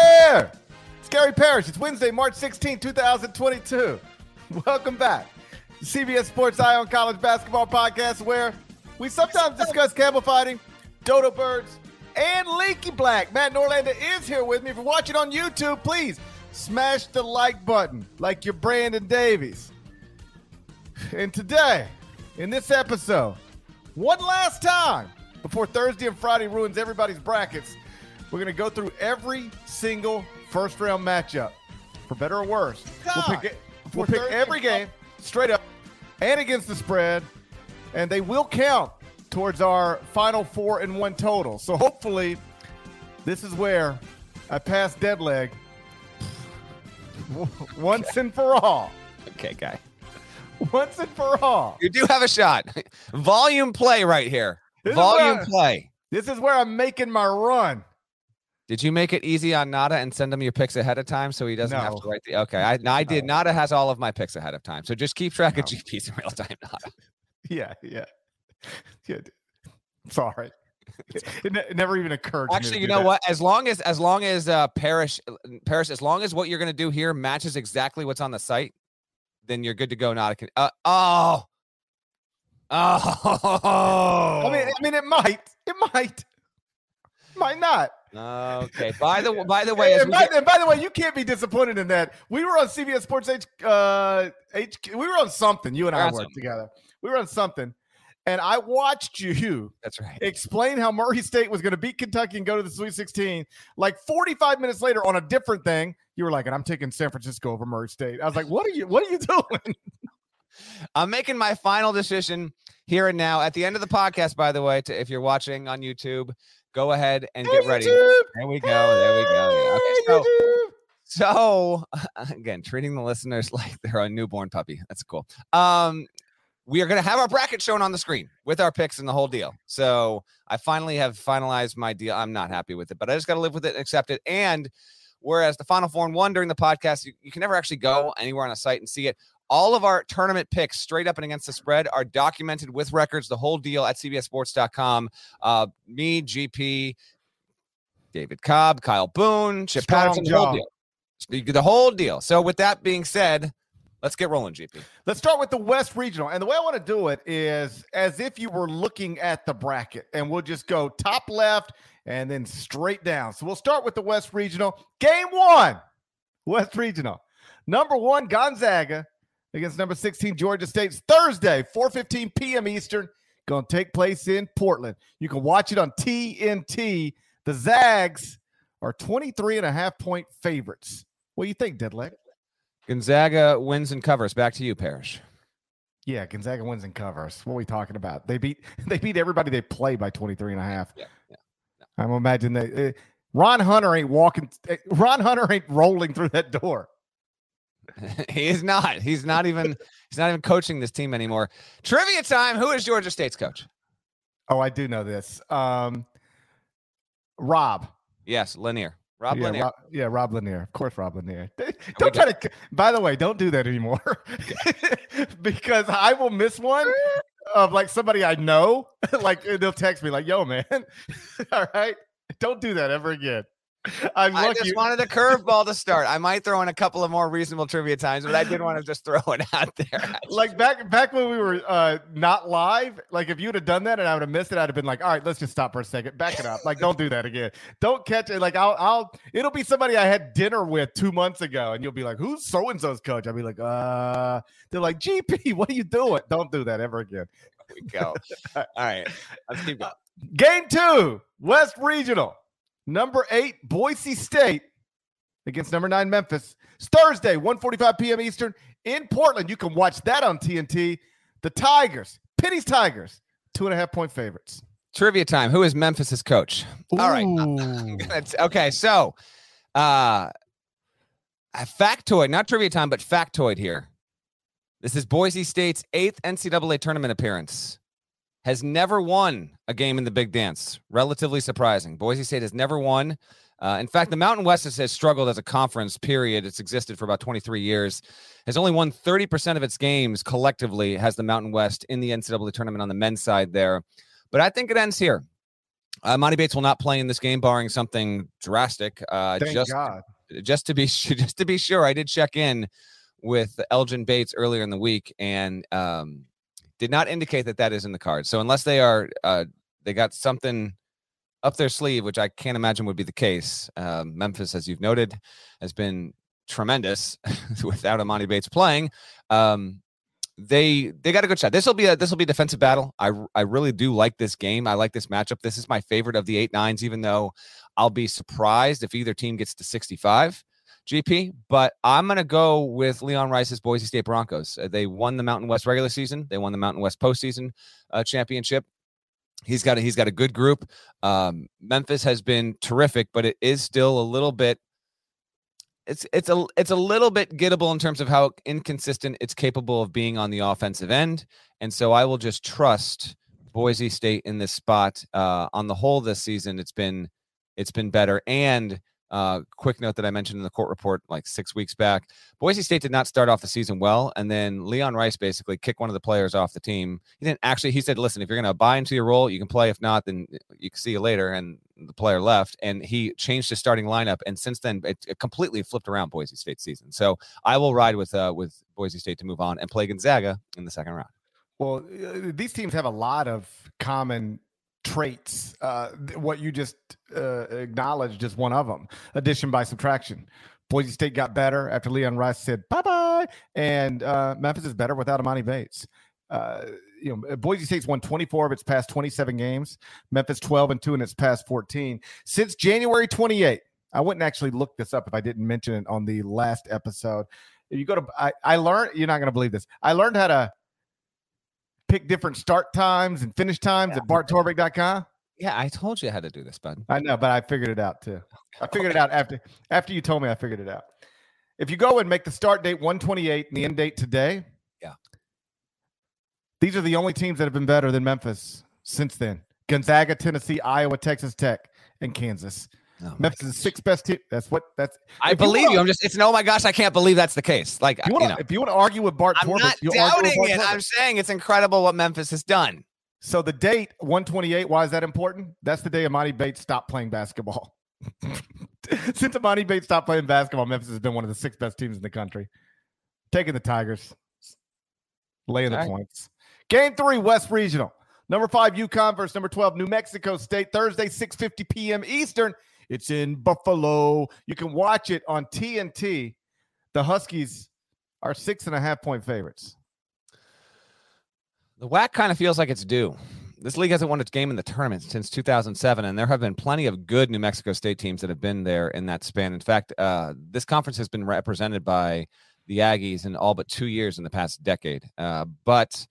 there! It's Gary Parrish. It's Wednesday, March 16, 2022. Welcome back. CBS Sports Eye on College Basketball Podcast, where we sometimes discuss camel fighting, dodo birds, and Leaky Black. Matt Norlander is here with me. If you're watching on YouTube, please smash the like button like you're Brandon Davies. And today, in this episode, one last time before Thursday and Friday ruins everybody's brackets, we're going to go through every single first round matchup, for better or worse. We'll pick, it, we'll pick every game straight up and against the spread, and they will count towards our final four and one total. So hopefully, this is where I pass dead leg once and for all. Okay, guy. Once and for all. You do have a shot. Volume play right here. This Volume where- play. This is where I'm making my run. Did you make it easy on Nada and send him your picks ahead of time so he doesn't have to write the? Okay, I, I did. No. Nada has all of my picks ahead of time, so just keep track of GPs in real time. Nada. Yeah, yeah. yeah. Sorry. It, ne- it never even occurred to me. Actually, you know that. what? As long as as long as uh Parrish Paris, as long as what you're gonna do here matches exactly what's on the site, then you're good to go. Nada can. Uh, oh. Oh. I mean, I mean, it might. It might. Might not. Okay. By the by the way, and, by, get- and by the way, you can't be disappointed in that. We were on CBS Sports H, uh, H. We were on something. You and I worked something. together. We were on something, and I watched you that's right. explain how Murray State was going to beat Kentucky and go to the Sweet 16. Like 45 minutes later, on a different thing, you were like, "And I'm taking San Francisco over Murray State." I was like, "What are you? What are you doing?" I'm making my final decision here and now. At the end of the podcast, by the way, to, if you're watching on YouTube, go ahead and get ready. There we go. There we go. Okay, so, so again, treating the listeners like they're a newborn puppy. That's cool. Um, we are going to have our bracket shown on the screen with our picks and the whole deal. So I finally have finalized my deal. I'm not happy with it, but I just got to live with it and accept it. And whereas the final four and one during the podcast, you, you can never actually go anywhere on a site and see it. All of our tournament picks, straight up and against the spread, are documented with records, the whole deal at CBSSports.com. Uh, me, GP, David Cobb, Kyle Boone, Chip Patterson, the whole deal. The whole deal. So, with that being said, let's get rolling, GP. Let's start with the West Regional. And the way I want to do it is as if you were looking at the bracket, and we'll just go top left and then straight down. So we'll start with the West Regional. Game one, West Regional. Number one, Gonzaga against number 16, Georgia State. Thursday, 4:15 p.m. Eastern. Going to take place in Portland. You can watch it on TNT. The Zags are 23 and a half point favorites. What do you think, Deadleg? Gonzaga wins and covers. Back to you, Parrish. Yeah, Gonzaga wins and covers. What are we talking about? They beat they beat everybody they play by 23 and a half. Yeah, yeah, I'm imagine they uh, Ron Hunter ain't walking uh, Ron Hunter ain't rolling through that door. he is not. He's not even. He's not even coaching this team anymore. Trivia time. Who is Georgia State's coach? Oh, I do know this. Um Rob. Yes, Lanier. Rob yeah, Lanier. Rob, yeah, Rob Lanier. Of course, Rob Lanier. Don't try to. By the way, don't do that anymore, because I will miss one of like somebody I know. like they'll text me like, "Yo, man, all right, don't do that ever again." I'm I just wanted a curveball to start. I might throw in a couple of more reasonable trivia times, but I did want to just throw it out there. like back back when we were uh not live like if you'd have done that and i would have missed it i'd have been like all right let's just stop for a second back it up like don't do that again don't catch it like i'll i'll it'll be somebody i had dinner with two months ago and you'll be like who's so and so's coach i'll be like uh they're like gp what are you doing don't do that ever again There we go. All right, let's keep going. game two west regional number eight boise state against number nine Memphis. It's Thursday, 1:45 p.m. Eastern in Portland. You can watch that on TNT. The Tigers, Penny's Tigers, two and a half point favorites. Trivia time. Who is Memphis's coach? All right. It's- okay, so uh a factoid, not trivia time, but factoid here. This is Boise State's eighth NCAA tournament appearance. Has never won a game in the Big Dance. Relatively surprising. Boise State has never won. Uh, in fact, the Mountain West has, has struggled as a conference. Period. It's existed for about 23 years. Has only won 30% of its games collectively. Has the Mountain West in the NCAA tournament on the men's side there. But I think it ends here. Uh, Emoni Bates will not play in this game, barring something drastic. Uh, Thank just God. just to be just to be sure, I did check in with Elgin Bates earlier in the week and um, did not indicate that that is in the card. So unless they are uh, they got something up their sleeve, which I can't imagine would be the case. Um, Memphis, as you've noted, has been tremendous without Emoni Bates playing. Um, they they got a good shot. This will be a this will be a defensive battle. I I really do like this game. I like this matchup. This is my favorite of the eight nines, even though I'll be surprised if either team gets to 65 GP, but I'm going to go with Leon Rice's Boise State Broncos. Uh, they won the Mountain West regular season, they won the Mountain West postseason uh, championship. He's got a, he's got a good group. Um, Memphis has been terrific, but it is still a little bit it's it's a it's a little bit gettable in terms of how inconsistent it's capable of being on the offensive end, and so I will just trust Boise State in this spot. Uh, on the whole, this season it's been it's been better. And uh, quick note that I mentioned in the court report like six weeks back: Boise State did not start off the season well, and then Leon Rice basically kicked one of the players off the team. He didn't actually. He said, "Listen, if you're going to buy into your role, you can play. If not, then you can see you later." And the player left, and he changed his starting lineup. And since then, it, it completely flipped around Boise State's season. So I will ride with uh, with Boise State to move on and play Gonzaga in the second round. Well, uh, these teams have a lot of common traits. Uh, what you just uh, acknowledged is one of them. Addition by subtraction. Boise State got better after Leon Rice said bye bye, and uh, Memphis is better without Emoni Bates. Uh, you know, Boise State's won 24 of its past 27 games. Memphis 12 and two in its past 14 since January 28. I wouldn't actually look this up if I didn't mention it on the last episode. If you go to, I, I learned. You're not going to believe this. I learned how to pick different start times and finish times at barttorvik.com. Yeah, I told you how to do this, bud. I know, but I figured it out too. I figured it out after after you told me I figured it out. If you go and make the start date 128 and the end date today, Yeah. These are the only teams that have been better than Memphis since then. Gonzaga, Tennessee, Iowa, Texas Tech, and Kansas. Oh my Memphis is the sixth best team. That's what that's I If you believe wanna- you. I'm just. It's no. Oh my gosh, I can't believe that's the case. Like you you wanna, know, if you want to argue with Bart I'm Torvik, not you argue with doubting Bart it. Torvik. I'm saying it's incredible what Memphis has done. So the date 128, why is that important? That's the day Emoni Bates stopped playing basketball. Since Emoni Bates stopped playing basketball, Memphis has been one of the six best teams in the country. Taking the Tigers, laying the All right. points. Game three, West Regional. Number five, UConn versus number 12, New Mexico State, Thursday, 6.50 p.m. Eastern. It's in Buffalo. You can watch it on TNT. The Huskies are six and a half point favorites. The WAC kind of feels like it's due. This league hasn't won its game in the tournament since 2007, and there have been plenty of good New Mexico State teams that have been there in that span. In fact, uh, this conference has been represented by the Aggies in all but two years in the past decade. Uh, but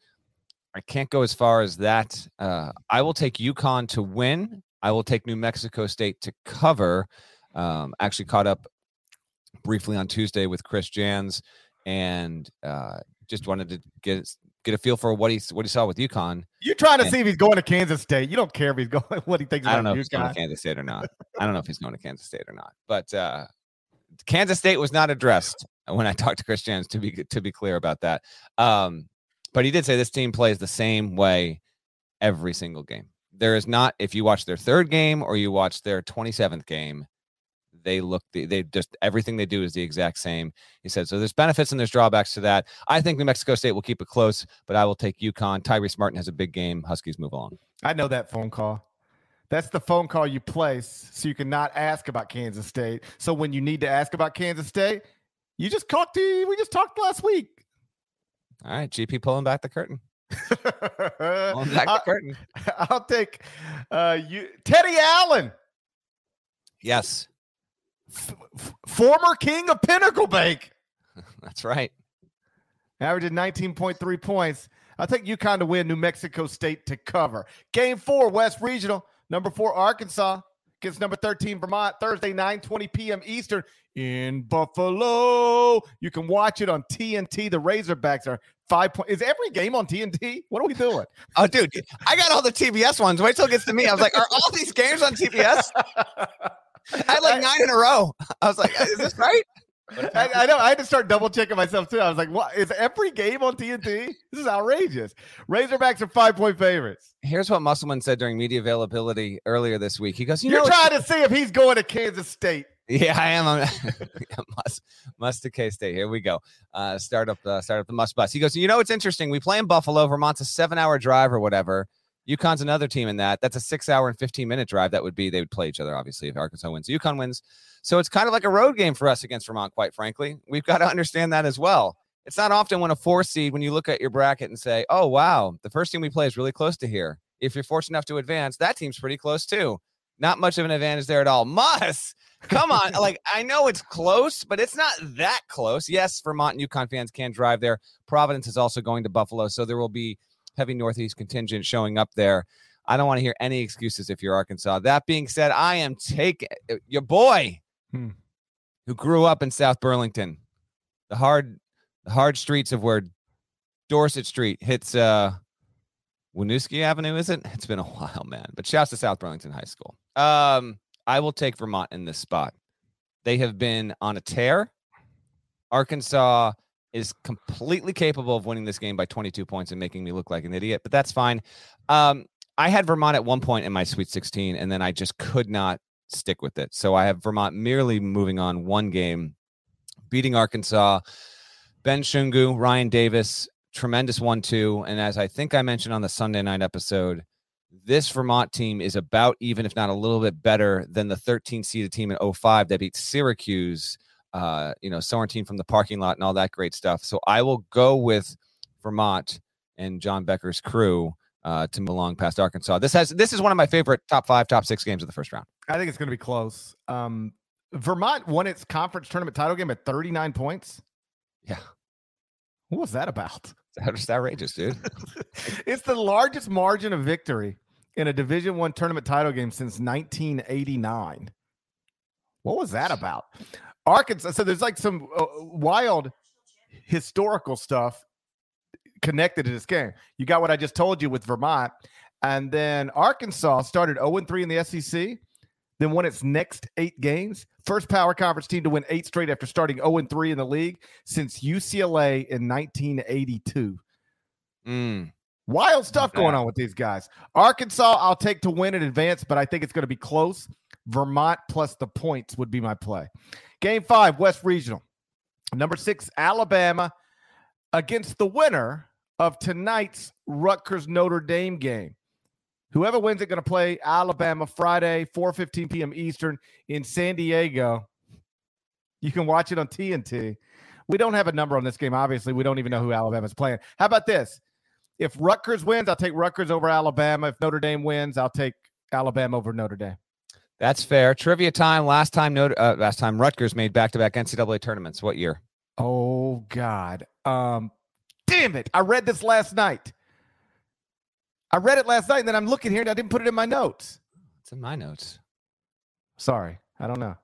I can't go as far as that. Uh, I will take UConn to win. I will take New Mexico State to cover. Um, actually, caught up briefly on Tuesday with Chris Jans, and uh, just wanted to get get a feel for what he what he saw with UConn. You're trying to Yeah. see if he's going to Kansas State. You don't care if he's going what he thinks I don't know if he's going to Kansas State or not. I don't know if he's going to Kansas State or not. But uh, Kansas State was not addressed when I talked to Chris Jans. To be to be clear about that, um, but he did say this team plays the same way every single game. There is not if you watch their third game or you watch their 27th game, they look they just everything they do is the exact same. He said so. There's benefits and there's drawbacks to that. I think New Mexico State will keep it close, but I will take UConn. Tyrese Martin has a big game. Huskies move on I know that phone call. That's the phone call you place so you can not ask about Kansas State. So when you need to ask about Kansas State, you just talked to we just talked last week. All right, GP pulling back the curtain. Pulling back I'll, curtain. I'll take uh you Teddy Allen. Yes. F- f- former king of Pinnacle Bank. That's right. Averaging 19.3 points. I think take UConn to win, New Mexico State to cover. Game four, West Regional. Number four, Arkansas against number 13, Vermont, Thursday, 9 20 p.m. Eastern in Buffalo. You can watch it on TNT. The Razorbacks are five point. Is every game on TNT? What are we doing? Oh, dude, I got all the TBS ones. Wait till it gets to me. I was like, are all these games on TBS? I had like nine in a row. I was like, is this right? I, I, know. I had to start double checking myself too. I was like, "What is every game on TNT? This is outrageous." Razorbacks are five point favorites. Here's what Musselman said during media availability earlier this week. He goes, "You You're know, trying to see if he's going to Kansas State." Yeah, I am. must Muss to K State. Here we go. Uh, start up uh, start up the Muss bus. He goes, you know, it's interesting. We play in Buffalo. Vermont's a seven hour drive or whatever. UConn's another team in that. That's a six hour and 15 minute drive. That would be, they would play each other, obviously, if Arkansas wins. UConn wins. So it's kind of like a road game for us against Vermont, quite frankly. We've got to understand that as well. It's not often when a four seed, when you look at your bracket and say, oh, wow, the first team we play is really close to here. If you're fortunate enough to advance, that team's pretty close too. Not much of an advantage there at all. Muss, come on. like, I know it's close, but it's not that close. Yes, Vermont and UConn fans can drive there. Providence is also going to Buffalo. So there will be heavy Northeast contingent showing up there. I don't want to hear any excuses if you're Arkansas. That being said, I am taking eh, your boy Hmm. who grew up in South Burlington, the hard, the hard streets of where Dorset Street hits uh Winooski Avenue, is it? It's been a while, man. But shouts to South Burlington High School. Um, I will take Vermont in this spot. They have been on a tear. Arkansas is completely capable of winning this game by 22 points and making me look like an idiot, but that's fine. Um, I had Vermont at one point in my Sweet 16, and then I just could not stick with it. So I have Vermont merely moving on one game, beating Arkansas. Ben Shungu, Ryan Davis, tremendous one two. And as I think I mentioned on the Sunday night episode, this Vermont team is about even, if not a little bit better than the 13 seeded team in 05 that beat Syracuse, uh, you know, Sorrentine from the parking lot and all that great stuff. So I will go with Vermont and John Becker's crew uh, to move along past Arkansas. This has this is one of my favorite top five, top six games of the first round. I think it's going to be close. Um, Vermont won its conference tournament title game at 39 points. Yeah. What was that about? That's outrageous, dude. it's the largest margin of victory in a Division One tournament title game since 1989. What was that about? Arkansas. So there's like some uh, wild historical stuff connected to this game. You got what I just told you with Vermont, and then Arkansas started 0 3 in the SEC, then won its next eight games. First power conference team to win eight straight after starting 0 3 in the league since UCLA in 1982. Mm. Wild stuff going on with these guys. Arkansas, I'll take to win in advance, but I think it's going to be close. Vermont plus the points would be my play. Game five, West Regional. Number six, Alabama against the winner of tonight's Rutgers Notre Dame game. Whoever wins it going to play Alabama Friday, 4:15 p.m. Eastern in San Diego. You can watch it on TNT. We don't have a number on this game. Obviously, we don't even know who Alabama's playing. How about this? If Rutgers wins, I'll take Rutgers over Alabama. If Notre Dame wins, I'll take Alabama over Notre Dame. That's fair. Trivia time. Last time, Notre, uh, last time Rutgers made back-to-back NCAA tournaments. What year? Oh God. Um, damn it! I read this last night. I read it last night, and then I'm looking here, and I didn't put it in my notes. It's in my notes. Sorry, I don't know.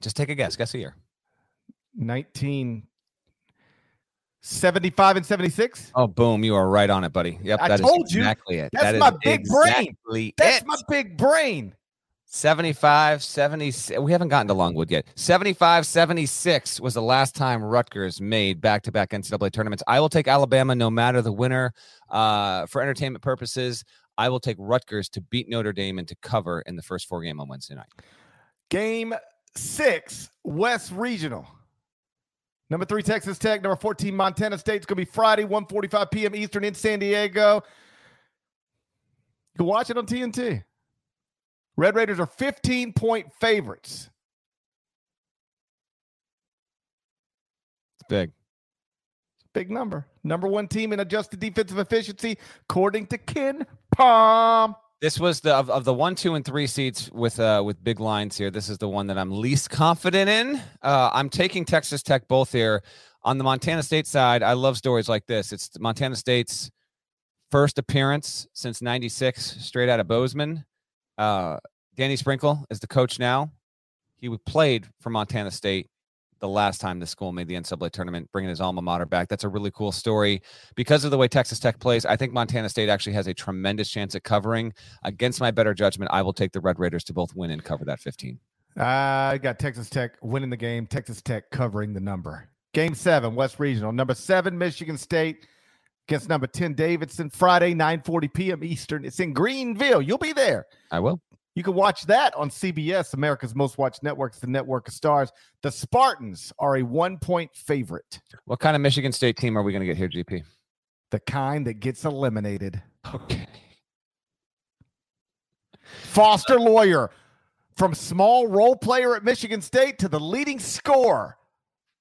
Just take a guess. Guess a year. 1975 and 76. Oh, boom! You are right on it, buddy. Yep, I that is told you. exactly it. That's That is my big brain. exactly That's my big brain. 75, 70. We haven't gotten to Longwood yet. 75, 76 was the last time Rutgers made back to back NCAA tournaments. I will take Alabama no matter the winner. Uh, for entertainment purposes, I will take Rutgers to beat Notre Dame and to cover in the first four game on Wednesday night. Game six, West Regional. Number three, Texas Tech. Number 14, Montana State. It's going to be Friday, 1.45 p.m. Eastern in San Diego. You can watch it on TNT. Red Raiders are 15 point favorites. It's big. Big number. Number one team in adjusted defensive efficiency, according to Ken Palm. This was the of, of the one, two, and three seats with uh with big lines here. This is the one that I'm least confident in. Uh, I'm taking Texas Tech both here. On the Montana State side, I love stories like this. It's Montana State's first appearance since '96, straight out of Bozeman. Uh, Danny Sprinkle is the coach now. He played for Montana State the last time the school made the NCAA tournament, bringing his alma mater back. That's a really cool story. Because of the way Texas Tech plays, I think Montana State actually has a tremendous chance at covering. Against my better judgment, I will take the Red Raiders to both win and cover that 15. I got Texas Tech winning the game, Texas Tech covering the number. Game seven, West Regional. Number seven, Michigan State against number 10, Davidson, Friday, 9 40 p.m. Eastern. It's in Greenville. You'll be there. I will. You can watch that on CBS, America's Most Watched Networks, the Network of Stars. The Spartans are a one point favorite. What kind of Michigan State team are we going to get here, GP? The kind that gets eliminated. Okay. Foster Loyer, from small role player at Michigan State to the leading scorer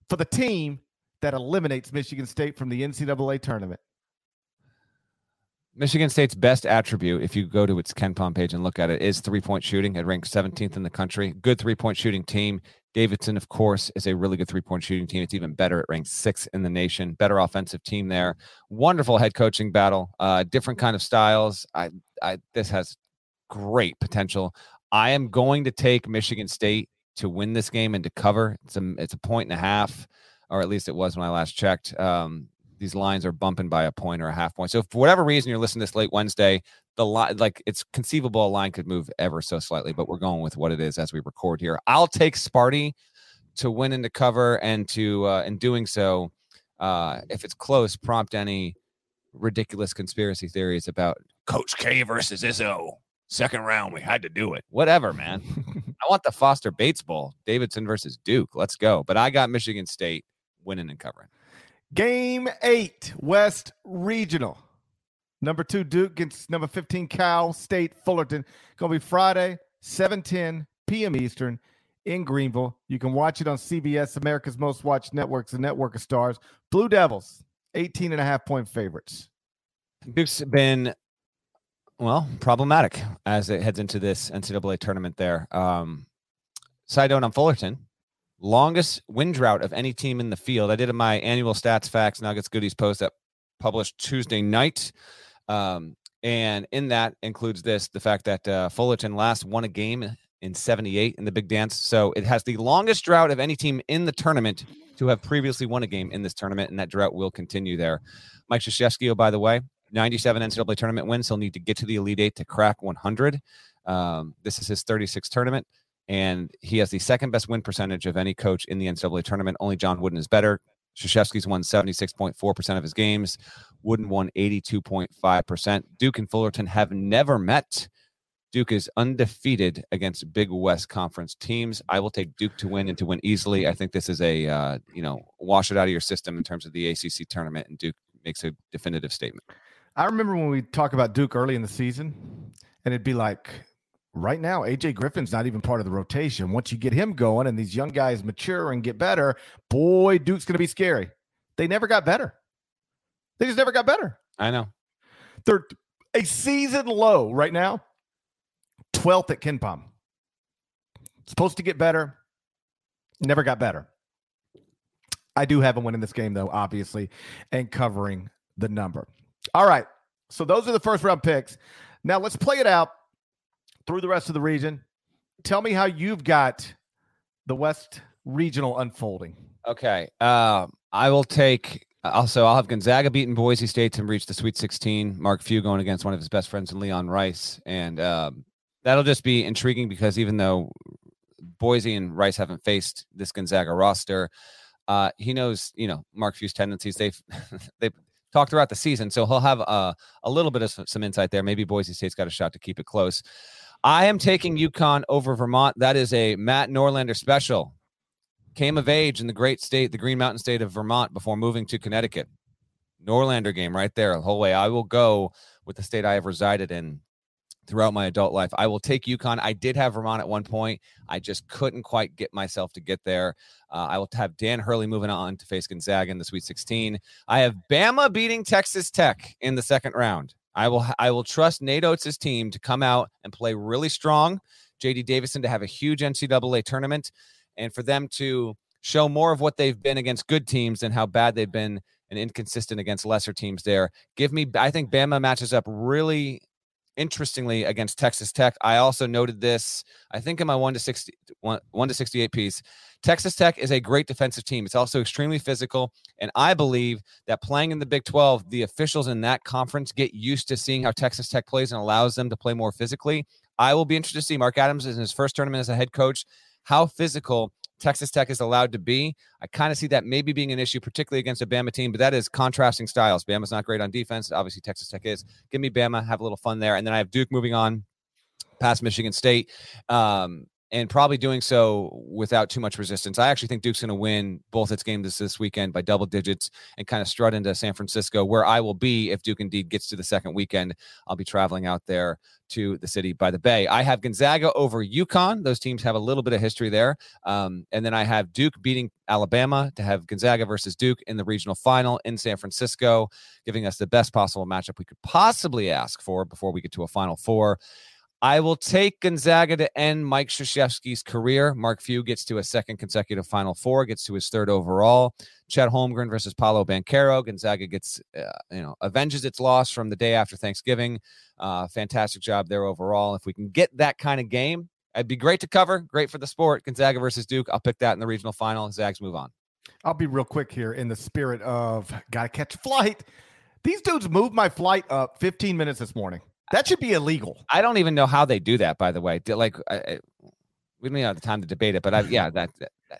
for the team that eliminates Michigan State from the NCAA tournament. Michigan State's best attribute, if you go to its KenPom page and look at it, is three point shooting. It ranks 17th in the country. Good three point shooting team. Davidson, of course, is a really good three point shooting team. It's even better. It ranks sixth in the nation. Better offensive team there. Wonderful head coaching battle. Uh, different kind of styles. I, I, this has great potential. I am going to take Michigan State to win this game and to cover. It's a, it's a point and a half, or at least it was when I last checked. Um, these lines are bumping by a point or a half point. So for whatever reason you're listening to this late Wednesday, the line like it's conceivable a line could move ever so slightly, but we're going with what it is as we record here. I'll take Sparty to win and to cover and to uh in doing so, uh if it's close, prompt any ridiculous conspiracy theories about Coach K versus Izzo. Second round, we had to do it. Whatever, man. I want the Foster Bates Bowl, Davidson versus Duke. Let's go. But I got Michigan State winning and covering. Game eight, West Regional. Number two, Duke against number 15, Cal State Fullerton. Gonna be Friday, 7:10 p.m. Eastern in Greenville. You can watch it on CBS, America's Most Watched Networks, the Network of Stars. Blue Devils, 18 and a half point favorites. Duke's been well problematic as it heads into this NCAA tournament. There. Um, side note on Fullerton, longest win drought of any team in the field. I did my annual stats, facts, nuggets, goodies post that published Tuesday night. Um, and in that includes this the fact that uh, Fullerton last won a game in 78 in the big dance. So it has the longest drought of any team in the tournament to have previously won a game in this tournament, and that drought will continue there. Mike Krzyzewski, oh, by the way, 97 NCAA tournament wins. He'll need to get to the Elite Eight to crack 100. Um, this is his 36th tournament and he has the second best win percentage of any coach in the NCAA tournament. Only John Wooden is better. Krzyzewski's won 76.4% of his games. Wooden won 82.5%. Duke and Fullerton have never met. Duke is undefeated against Big West Conference teams. I will take Duke to win and to win easily. I think this is a uh, you know wash it out of your system in terms of the ACC tournament, and Duke makes a definitive statement. I remember when we talk about Duke early in the season, and it'd be like right now, AJ Griffin's not even part of the rotation. Once you get him going and these young guys mature and get better, boy, Duke's going to be scary. They never got better. They just never got better. I know. They're a season low right now, 12th at KenPom. Supposed to get better, never got better. I do have a win in this game, though, obviously, and covering the number. All right. So those are the first round picks. Now let's play it out through the rest of the region. Tell me how you've got the West Regional unfolding. Okay. Uh, I will take. Also, I'll have Gonzaga beating Boise State to reach the Sweet 16. Mark Few going against one of his best friends in Leon Rice, and um, that'll just be intriguing because even though Boise and Rice haven't faced this Gonzaga roster, uh, he knows you know Mark Few's tendencies. They've they've talked throughout the season, so he'll have a, a little bit of some insight there. Maybe Boise State's got a shot to keep it close. I am taking UConn over Vermont. That is a Matt Norlander special. Came of age in the great state, the Green Mountain state of Vermont, before moving to Connecticut. Norlander game right there, the whole way. I will go with the state I have resided in throughout my adult life. I will take UConn. I did have Vermont at one point. I just couldn't quite get myself to get there. Uh, I will have Dan Hurley moving on to face Gonzaga in the Sweet 16. I have Bama beating Texas Tech in the second round. I will I will trust Nate Oates' team to come out and play really strong. JD Davison to have a huge NCAA tournament and for them to show more of what they've been against good teams than how bad they've been and inconsistent against lesser teams there. Give me I think Bama matches up really interestingly against Texas Tech. I also noted this, I think in my 1 to 60 1, 1 to 68 piece. Texas Tech is a great defensive team. It's also extremely physical and I believe that playing in the Big 12, the officials in that conference get used to seeing how Texas Tech plays and allows them to play more physically. I will be interested to see Mark Adams in his first tournament as a head coach how physical Texas Tech is allowed to be. I kind of see that maybe being an issue, particularly against a Bama team, but that is contrasting styles. Bama's not great on defense. Obviously, Texas Tech is. Give me Bama, have a little fun there. And then I have Duke moving on past Michigan State. Um, and probably doing so without too much resistance. I actually think Duke's going to win both its games this, this weekend by double digits and kind of strut into San Francisco, where I will be if Duke indeed gets to the second weekend. I'll be traveling out there to the city by the bay. I have Gonzaga over UConn. Those teams have a little bit of history there. Um, and then I have Duke beating Alabama to have Gonzaga versus Duke in the regional final in San Francisco, giving us the best possible matchup we could possibly ask for before we get to a final four. I will take Gonzaga to end Mike Krzyzewski's career. Mark Few gets to a second consecutive Final Four, gets to his third overall. Chet Holmgren versus Paolo Banchero. Gonzaga gets, uh, you know, avenges its loss from the day after Thanksgiving. Uh, fantastic job there overall. If we can get that kind of game, it'd be great to cover. Great for the sport. Gonzaga versus Duke. I'll pick that in the regional final. Zags move on. I'll be real quick here in the spirit of gotta catch flight. These dudes moved my flight up 15 minutes this morning. That should be illegal. I don't even know how they do that. By the way, like I, we don't have the time to debate it, but I, yeah, that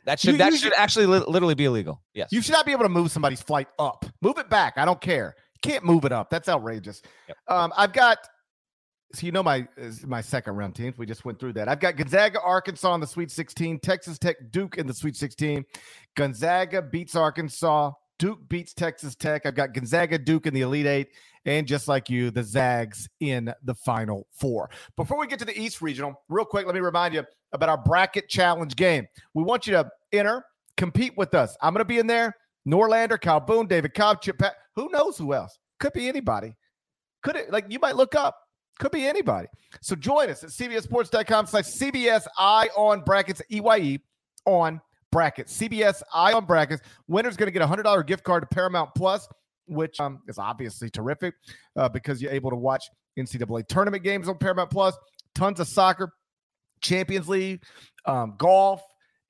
that should you, that you should, should actually li- literally be illegal. Yes, you should not be able to move somebody's flight up. Move it back. I don't care. You can't move it up. That's outrageous. Yep. Um, I've got. So you know my my second round teams. We just went through that. I've got Gonzaga, Arkansas in the Sweet 16, Texas Tech, Duke in the Sweet 16. Gonzaga beats Arkansas. Duke beats Texas Tech. I've got Gonzaga, Duke in the Elite Eight, and just like you, the Zags in the Final Four. Before we get to the East Regional, real quick, let me remind you about our bracket challenge game. We want you to enter, compete with us. I'm going to be in there. Norlander, Kyle Boone, David Cobb, Chip Pat. Who knows who else? Could be anybody. Could it like you might look up? Could be anybody. So join us at cbsports.com slash CBSI on brackets EYE on brackets. CBS I on brackets. Winner's going to get a $100 gift card to Paramount Plus which um, is obviously terrific uh, because you're able to watch NCAA tournament games on Paramount Plus, tons of soccer, Champions League, um, golf,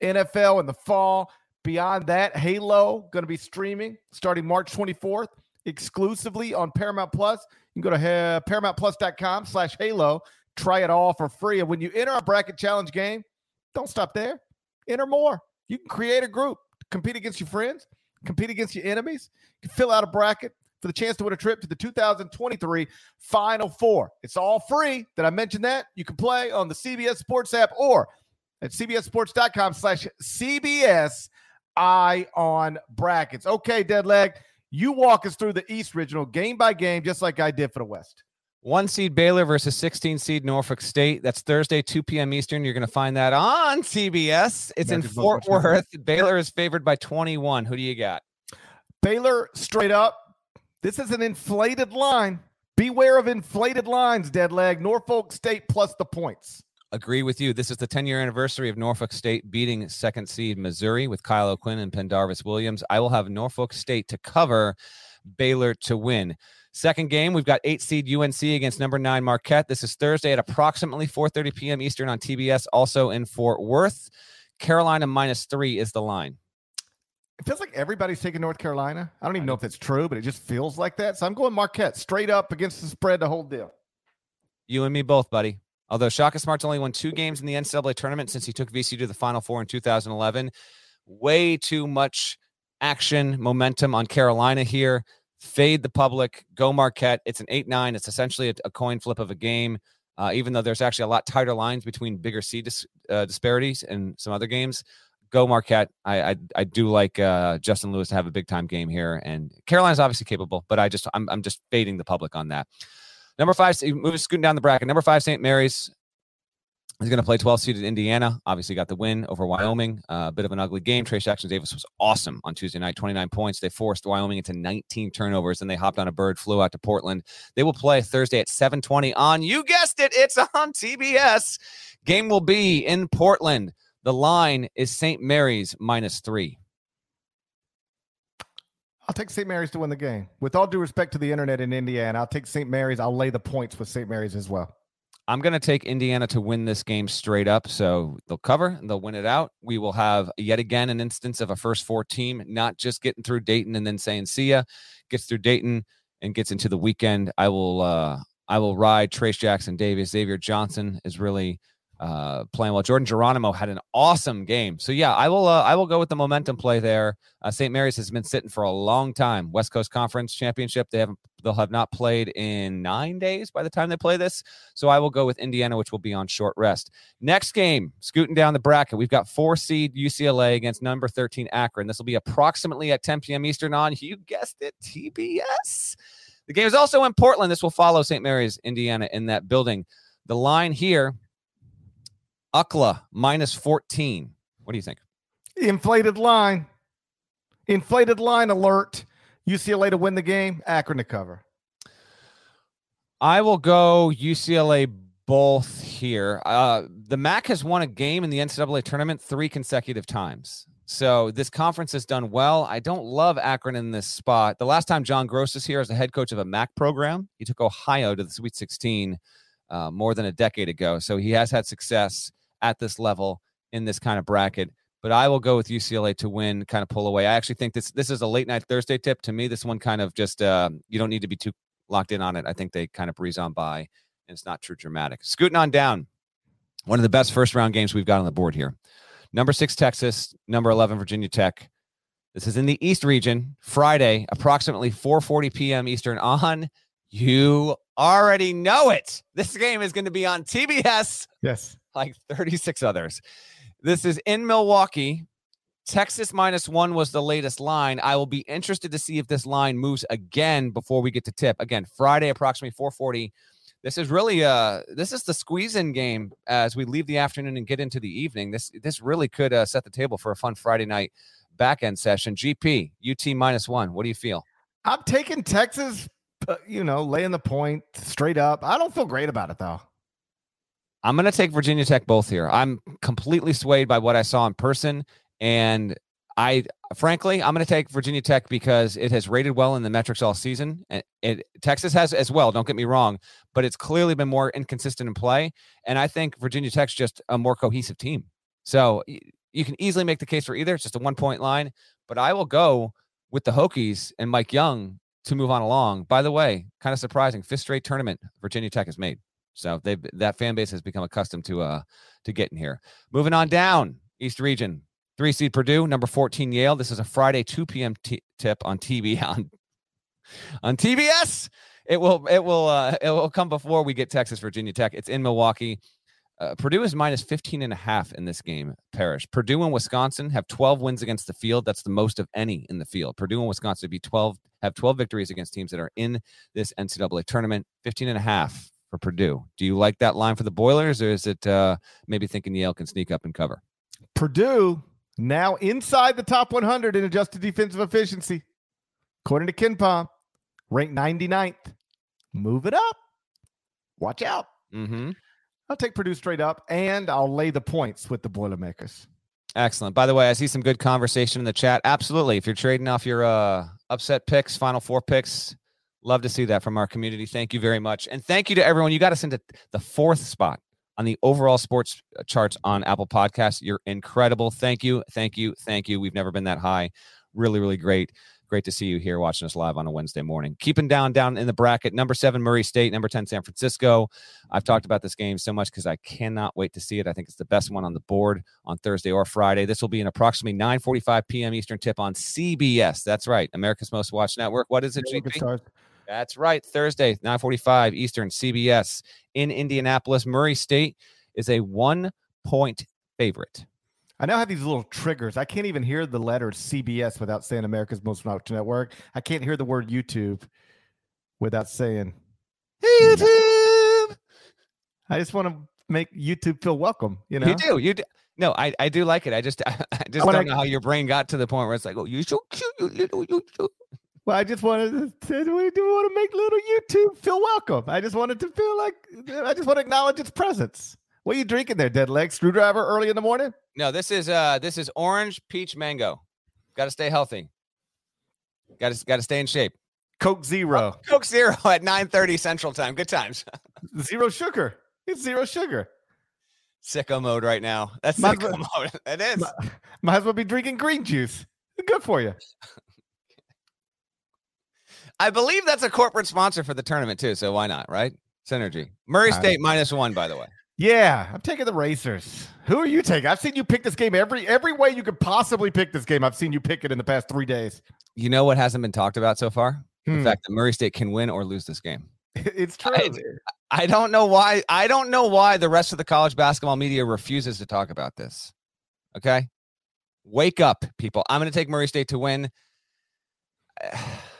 NFL in the fall. Beyond that, Halo going to be streaming starting March 24th exclusively on Paramount Plus. You can go to uh, paramountplus.com slash Halo. Try it all for free. And when you enter our bracket challenge game, don't stop there. Enter more. You can create a group, compete against your friends, compete against your enemies. You can fill out a bracket for the chance to win a trip to the 2023 Final Four. It's all free. Did I mention that? You can play on the CBS Sports app or at cbssports.com slash CBS Eye on Brackets. Okay, Deadleg, you walk us through the East Regional game by game, just like I did for the West. One seed Baylor versus 16 seed Norfolk State. That's Thursday, 2 p.m. Eastern. You're going to find that on CBS. It's in Fort Worth. Baylor is favored by 21. Who do you got? Baylor straight up. This is an inflated line. Beware of inflated lines, dead leg. Norfolk State plus the points. Agree with you. This is the 10 year anniversary of Norfolk State beating second seed Missouri with Kyle O'Quinn and Pendarvis Williams. I will have Norfolk State to cover, Baylor to win. Second game, we've got eight seed UNC against number nine Marquette. This is Thursday at approximately 4:30 p.m. Eastern on TBS, also in Fort Worth. Carolina minus three is the line. It feels like everybody's taking North Carolina. I don't even know if that's true, but it just feels like that. So I'm going Marquette straight up against the spread, the whole deal. You and me both, buddy. Although Shaka Smart's only won two games in the NCAA tournament since he took VC to the Final Four in 2011. Way too much action, momentum on Carolina here fade the public, go Marquette. It's an 8 9. It's essentially a, a coin flip of a game, uh, even though there's actually a lot tighter lines between bigger seed dis, uh, disparities and some other games. Go Marquette. I I, I do like uh, Justin Lewis to have a big time game here, and Carolina's obviously capable, but I just I'm I'm just fading the public on that. Number five, moving scooting down the bracket. Number five, St. Mary's He's going to play 12 seeded Indiana. Obviously, got the win over Wyoming. A uh, bit of an ugly game. Trayce Jackson Davis was awesome on Tuesday night, 29 points. They forced Wyoming into 19 turnovers, and they hopped on a bird, flew out to Portland. They will play Thursday at 7:20 on. You guessed it, it's on TBS. Game will be in Portland. The line is St. Mary's minus three. I'll take St. Mary's to win the game. With all due respect to the internet in Indiana, I'll take St. Mary's. I'll lay the points with St. Mary's as well. I'm going to take Indiana to win this game straight up. So they'll cover and they'll win it out. We will have yet again an instance of a first four team, not just getting through Dayton and then saying see ya, gets through Dayton and gets into the weekend. I will uh I will ride Trayce Jackson Davis. Xavier Johnson is really uh, playing well. Jordan Geronimo had an awesome game. So yeah, I will uh, I will go with the momentum play there. Uh, St. Mary's has been sitting for a long time. West Coast Conference Championship. They haven't they'll have not played in nine days by the time they play this. So I will go with Indiana, which will be on short rest. Next game, scooting down the bracket, we've got four seed UCLA against number 13 Akron. This will be approximately at 10 p.m. Eastern on you guessed it, TBS. The game is also in Portland. This will follow St. Mary's, Indiana, in that building. The line here UCLA minus 14. What do you think? Inflated line. Inflated line alert. UCLA to win the game, Akron to cover. I will go UCLA both here. Uh, the MAC has won a game in the NCAA tournament three consecutive times. So this conference has done well. I don't love Akron in this spot. The last time John Groce was here as the head coach of a MAC program, he took Ohio to the Sweet 16 uh, more than a decade ago. So he has had success at this level in this kind of bracket. But I will go with UCLA to win, kind of pull away. I actually think this this is a late night Thursday tip. To me, this one kind of just uh, you don't need to be too locked in on it. I think they kind of breeze on by, and it's not too dramatic. Scooting on down, one of the best first round games we've got on the board here. Number six Texas, number eleven Virginia Tech. This is in the East region, Friday, approximately 4:40 p.m. Eastern on you already know it. This game is going to be on TBS. Yes like 36 others. This is in Milwaukee. Texas minus one was the latest line. I will be interested to see if this line moves again before we get to tip. Again, Friday, approximately 440. This is really uh this is the squeeze in game as we leave the afternoon and get into the evening. This this really could uh, set the table for a fun Friday night back end session. GP UT minus one. What do you feel? I'm taking Texas, you know, laying the point straight up. I don't feel great about it though. I'm going to take Virginia Tech both here. I'm completely swayed by what I saw in person. And I, frankly, I'm going to take Virginia Tech because it has rated well in the metrics all season. And it, Texas has as well. Don't get me wrong, but it's clearly been more inconsistent in play. And I think Virginia Tech's just a more cohesive team. So you can easily make the case for either. It's just a one point line, but I will go with the Hokies and Mike Young to move on along. By the way, kind of surprising, fifth straight tournament Virginia Tech has made. So they that fan base has become accustomed to uh to getting here. Moving on down East Region, three seed Purdue, number fourteen Yale. This is a Friday two p.m. T- tip on TV on on TBS. It will it will uh it will come before we get Texas Virginia Tech. It's in Milwaukee. Uh, Purdue is minus 15 and a half in this game, Parrish. Purdue and Wisconsin have 12 wins against the field. That's the most of any in the field. Purdue and Wisconsin be 12 have 12 victories against teams that are in this NCAA tournament. 15 and a half for Purdue. Do you like that line for the Boilers, or is it uh, maybe thinking Yale can sneak up and cover? Purdue now inside the top 100 in adjusted defensive efficiency, according to KenPom, ranked 99th. Move it up. Watch out. Mm-hmm. I'll take Purdue straight up, and I'll lay the points with the Boilermakers. Excellent. By the way, I see some good conversation in the chat. Absolutely. If you're trading off your uh, upset picks, final four picks, Love to see that from our community. Thank you very much. And thank you to everyone. You got us into the fourth spot on the overall sports uh, charts on Apple Podcasts. You're incredible. Thank you. Thank you. Thank you. We've never been that high. Really, really great. Great to see you here watching us live on a Wednesday morning. Keeping down, down in the bracket. Number seven, Murray State. Number 10, San Francisco. I've talked about this game so much because I cannot wait to see it. I think it's the best one on the board on Thursday or Friday. This will be an approximately 9.45 p.m. Eastern tip on CBS. That's right. America's Most Watched Network. What is it, GP? That's right. Thursday, 945 Eastern, CBS in Indianapolis. Murray State is a one point favorite. I now have these little triggers. I can't even hear the letter CBS without saying America's Most Watched Network. I can't hear the word YouTube without saying Hey YouTube. I just want to make YouTube feel welcome. You know, You do. You do. No, I, I do like it. I just I just When don't I- know how your brain got to the point where it's like, oh, you so cute, you little you so Well, I just wanted to we do want to make little YouTube feel welcome. I just wanted to feel like I just want to acknowledge its presence. What are you drinking there, dead leg? Screwdriver early in the morning? No, this is uh this is orange peach mango. Got to stay healthy. Got to got to stay in shape. Coke Zero. Coke Zero at 9:30 Central Time. Good times. Zero sugar. It's zero sugar. Sicko mode right now. That's Might sicko mode. It is. Mi- Might as well be drinking green juice. Good for you. I believe that's a corporate sponsor for the tournament too. So why not? Right? Synergy. Murray I- State minus one, by the way. Yeah, I'm taking the Racers. Who are you taking? I've seen you pick this game every every way you could possibly pick this game. I've seen you pick it in the past three days. You know what hasn't been talked about so far? Hmm. The fact that Murray State can win or lose this game. It's true. I- I don't know why. I don't know why the rest of the college basketball media refuses to talk about this. Okay, wake up, people. I'm going to take Murray State to win.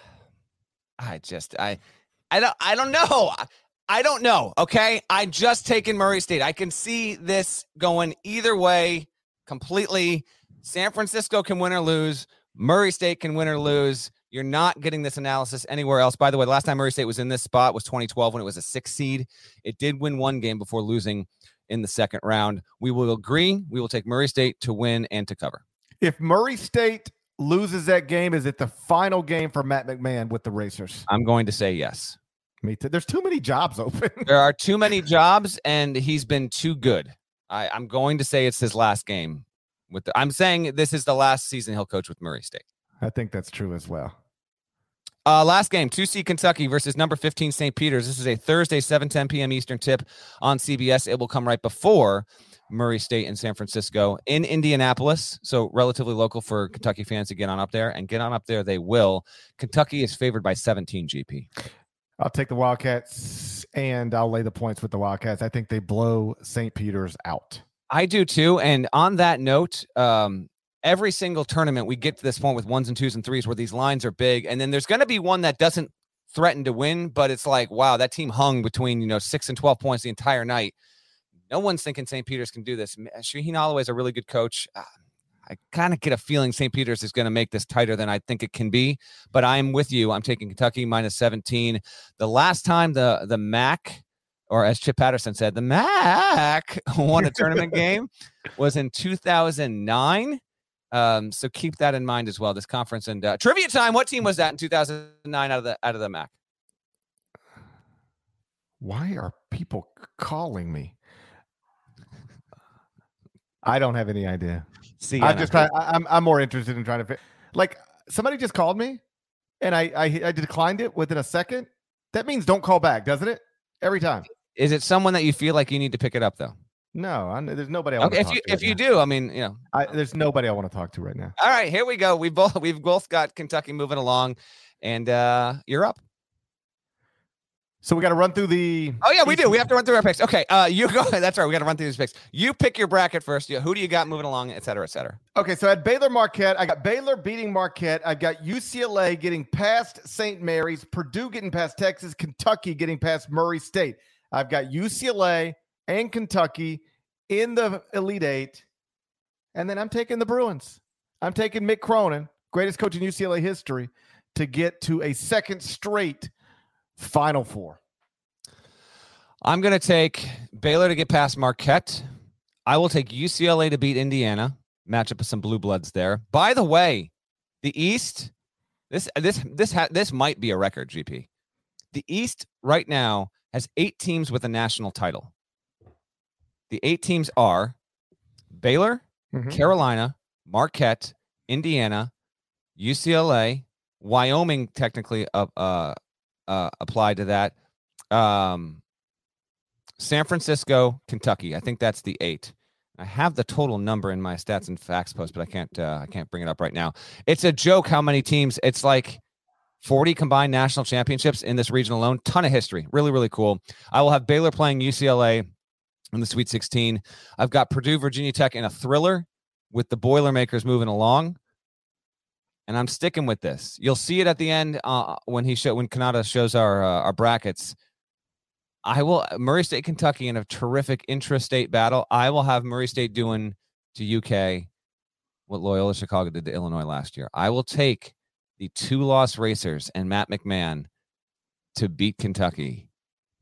I just, I, I don't, I don't know. I don't know. Okay, I just taken Murray State. I can see this going either way completely. San Francisco can win or lose. Murray State can win or lose. You're not getting this analysis anywhere else. By the way, the last time Murray State was in this spot was 2012 when it was a six seed. It did win one game before losing in the second round. We will agree. We will take Murray State to win and to cover. If Murray State loses that game, is it the final game for Matt McMahon with the Racers? I'm going to say yes. Me too. There's too many jobs open. There are too many jobs, and he's been too good. I, I'm going to say it's his last game. With the, I'm saying this is the last season he'll coach with Murray State. I think that's true as well. Uh, last game, 2C Kentucky versus number 15 St. Peter's. This is a Thursday, 7 10 p.m. Eastern tip on CBS. It will come right before Murray State and San Francisco in Indianapolis. So, relatively local for Kentucky fans to get on up there and get on up there. They will. Kentucky is favored by 17 GP. I'll take the Wildcats and I'll lay the points with the Wildcats. I think they blow St. Peter's out. I do too. And on that note, um, every single tournament we get to this point with ones and twos and threes where these lines are big, and then there's going to be one that doesn't threaten to win, but it's like, wow, that team hung between you know six and twelve points the entire night. No one's thinking St. Peter's can do this. M- Shaheen Holloway is a really good coach. Uh, I kind of get a feeling St. Peter's is going to make this tighter than I think it can be, but I'm with you. I'm taking Kentucky minus 17. The last time the the MAC, or as Chip Patterson said, the MAC won a tournament game was in 2009. Um, so keep that in mind as well. This conference and uh, trivia time. What team was that in 2009 out of the out of the MAC? Why are people calling me? I don't have any idea. See, I'm just trying. I- I'm I'm more interested in trying to. Like somebody just called me, and I, I I declined it within a second. That means don't call back, doesn't it? Every time. Is it someone that you feel like you need to pick it up though? No, I, there's nobody. I want Okay, to if you if right you now. do, I mean, you know, I, there's nobody I want to talk to right now. all right, here we go. We both we've both got Kentucky moving along, and uh you're up. So we got to run through the. Oh yeah, we do. We have to run through our picks. Okay, uh, you go. That's right. We got to run through these picks. You pick your bracket first. Yeah, who do you got moving along, et cetera, et cetera. Okay, so at Baylor Marquette, I got Baylor beating Marquette. I've got UCLA getting past St. Mary's, Purdue getting past Texas, Kentucky getting past Murray State. I've got UCLA and Kentucky in the Elite Eight. And then I'm taking the Bruins. I'm taking Mick Cronin, greatest coach in UCLA history, to get to a second straight Final Four. I'm going to take Baylor to get past Marquette. I will take UCLA to beat Indiana. Matchup with some blue bloods there. By the way, the East, this this this ha- this might be a record. GP, the East right now has eight teams with a national title. The eight teams are Baylor, Mhm. Carolina, Marquette, Indiana, UCLA, Wyoming technically uh, uh, uh, applied to that. Um, San Francisco, Kentucky. I think that's the eight. I have the total number in my stats and facts post, but I can't uh, I can't bring it up right now. It's a joke how many teams. It's like 40 combined national championships in this region alone. Ton of history. Really, really cool. I will have Baylor playing UCLA in the Sweet 16. I've got Purdue, Virginia Tech in a thriller with the Boilermakers moving along. And I'm sticking with this. You'll see it at the end uh, when he show when Kanata shows our uh, our brackets. I will Murray State, Kentucky in a terrific intra-state battle. I will have Murray State doing to UK what Loyola Chicago did to Illinois last year. I will take the two loss racers and Matt McMahon to beat Kentucky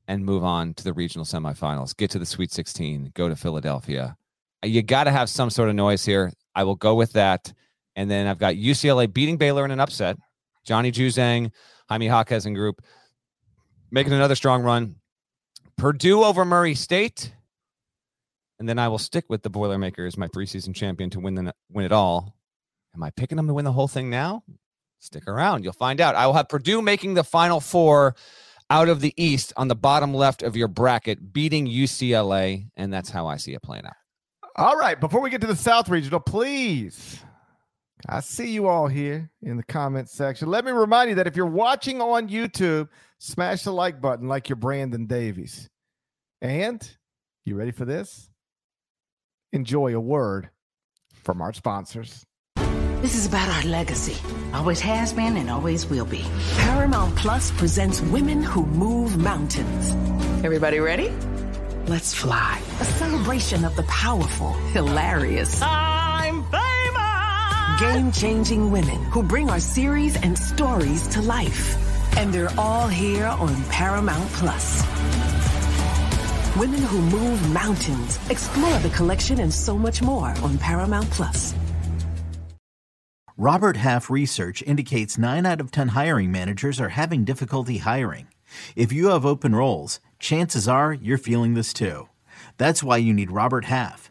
and move on to the regional semifinals, get to the Sweet 16, go to Philadelphia. You got to have some sort of noise here. I will go with that. And then I've got UCLA beating Baylor in an upset. Johnny Juzang, Jaime Jaquez and group making another strong run. Purdue over Murray State. And then I will stick with the Boilermakers, my preseason champion, to win the win it all. Am I picking them to win the whole thing now? Stick around. You'll find out. I will have Purdue making the final four out of the East on the bottom left of your bracket, beating UCLA. And that's how I see it playing out. All right. Before we get to the South Regional, please, I see you all here in the comment section. Let me remind you that if you're watching on YouTube, smash the like button like you're Brandon Davies. And you ready for this? Enjoy a word from our sponsors. This is about our legacy. Always has been and always will be. Paramount Plus presents Women Who Move Mountains. Everybody ready? Let's fly. A celebration of the powerful, hilarious, I'm famous! Game changing women who bring our series and stories to life. And they're all here on Paramount Plus. Women Who Move Mountains. Explore the collection and so much more on Paramount Plus. Robert Half research indicates 9 out of 10 hiring managers are having difficulty hiring. If you have open roles, chances are you're feeling this too. That's why you need Robert Half.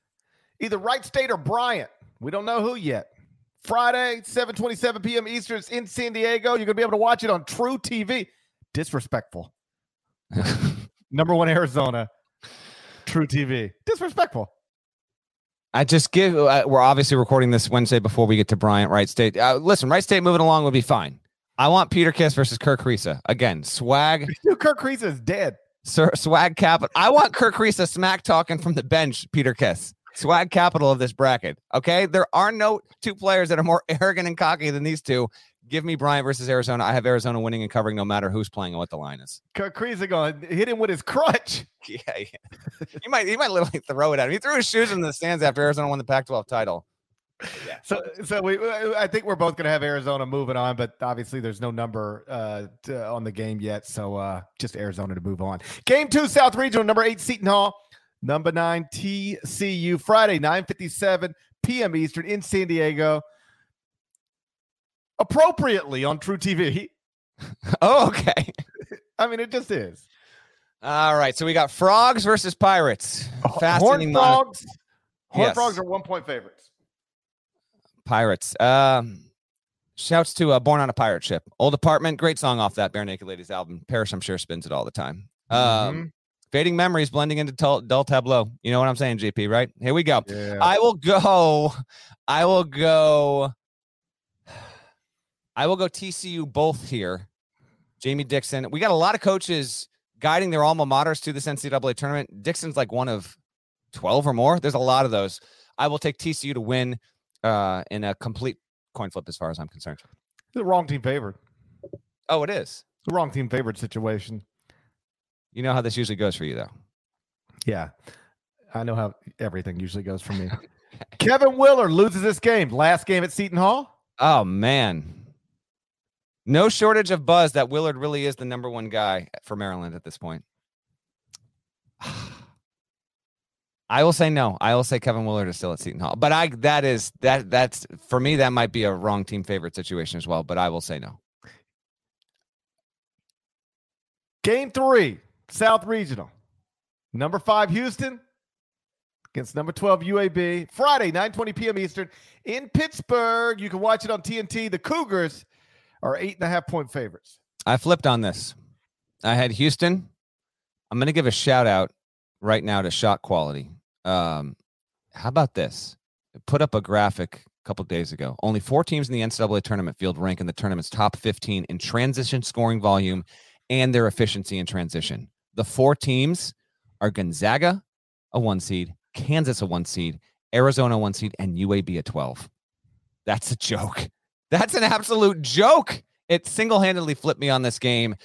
either Wright State or Bryant. We don't know who yet. Friday, 7:27 p.m. Eastern. It's in San Diego. You're gonna be able to watch it on truTV. Disrespectful. Number one, Arizona. truTV. Disrespectful. I just give. Uh, we're obviously recording this Wednesday before we get to Bryant Wright State. Uh, listen, Wright State moving along would be fine. I want Peter Kiss versus Kerr Kriisa again. Swag, Kerr Kriisa is dead. sir, swag capital. I want Kerr Kriisa smack talking from the bench. Peter Kiss, swag capital of this bracket. Okay, there are no two players that are more arrogant and cocky than these two. Give me Bryant versus Arizona. I have Arizona winning and covering no matter who's playing and what the line is. Kirk going to hit him with his crutch. Yeah, yeah. he might he might literally throw it at him. He threw his shoes in the stands after Arizona won the Pac-12 title. Yeah. So, so we, I think we're both going to have Arizona moving on, but obviously there's no number uh, to, on the game yet. So uh, just Arizona to move on. Game two, South Regional, number eight, Seton Hall, number nine, TCU, Friday, 9:57 p.m. Eastern in San Diego. Appropriately on truTV. Oh, okay. I mean, it just is. All right. So we got frogs versus pirates. Horn Fascinating mon- frogs. Horn Yes. frogs are one point favorites. pirates. Um, shouts to uh, Born on a Pirate Ship. Old Apartment. Great song off that Barenaked Ladies album. Parrish, I'm sure, spins it all the time. Um, Mhm. Fading memories blending into tul- dull tableau. You know what I'm saying, GP, right? Here we go. Yeah. I will go. I will go. I will go TCU both here. Jamie Dixon. We got a lot of coaches guiding their alma maters to this NCAA tournament. Dixon's like one of 12 or more. There's a lot of those. I will take TCU to win uh, in a complete coin flip as far as I'm concerned. the wrong team favored. Oh, it is. The wrong team favored situation. You know how this usually goes for you, though. Yeah. I know how everything usually goes for me. Kevin Willard loses this game. Last game at Seton Hall. Oh, man. No shortage of buzz that Willard really is the number one guy for Maryland at this point. I will say no. I will say Kevin Willard is still at Seton Hall. But I that is that that's for me that might be a wrong team favorite situation as well. But I will say no. Game three, South Regional. Number five, Houston against number 12, UAB. Friday, 9 p.m. Eastern in Pittsburgh. You can watch it on TNT. The Cougars are eight and a half point favorites. I flipped on this. I had Houston. I'm going to give a shout out right now to shot quality. Um, how about this? I put up a graphic a couple days ago. Only four teams in the NCAA tournament field rank in the tournament's top 15 in transition scoring volume and their efficiency in transition. The four teams are Gonzaga, a one seed, Kansas, a one seed, Arizona, one seed, and UAB, a 12. That's a joke. That's an absolute joke. It single handedly flipped me on this game.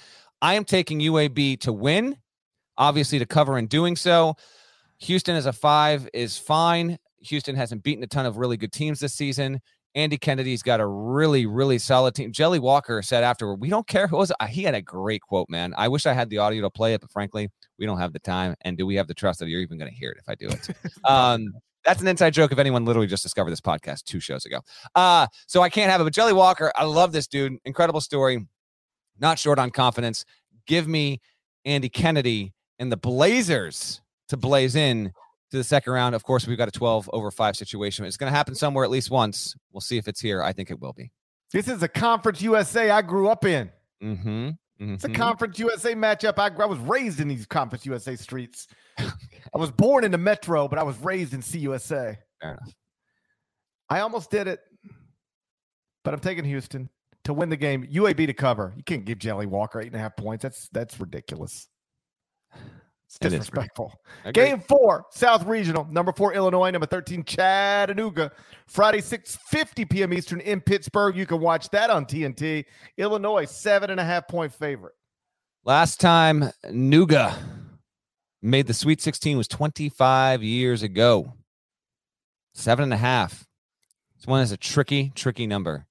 I am taking UAB to win, obviously to cover in doing so. Houston as a five is fine. Houston hasn't beaten a ton of really good teams this season. Andy Kennedy's got a really, really solid team. Jelly Walker said afterward, "We don't care who was." He had a great quote, man. I wish I had the audio to play it, but frankly, we don't have the time. And do we have the trust that you're even going to hear it if I do it? um, that's an inside joke if anyone literally just discovered this podcast two shows ago. Uh, so I can't have it. But Jelly Walker, I love this dude. Incredible story. Not short on confidence. Give me Andy Kennedy and the Blazers to blaze in to the second round. Of course, we've got a 12 over 5 situation. It's going to happen somewhere at least once. We'll see if it's here. I think it will be. This is a Conference USA I grew up in. Mm-hmm. Mm-hmm. It's a Conference USA matchup. I, I was raised in these Conference USA streets. I was born in the Metro, but I was raised in CUSA. Fair enough. I almost did it, but I'm taking Houston to win the game. UAB to cover. You can't give Jelly Walker eight and a half points. That's that's ridiculous. It's disrespectful. Game four, South Regional, number four, Illinois, number 13, Chattanooga. Friday, 6:50 p.m. Eastern in Pittsburgh. You can watch that on TNT. Illinois, seven and a half point favorite. Last time Nooga made the Sweet 16 was 25 years ago. Seven and a half. This one is a tricky, tricky number.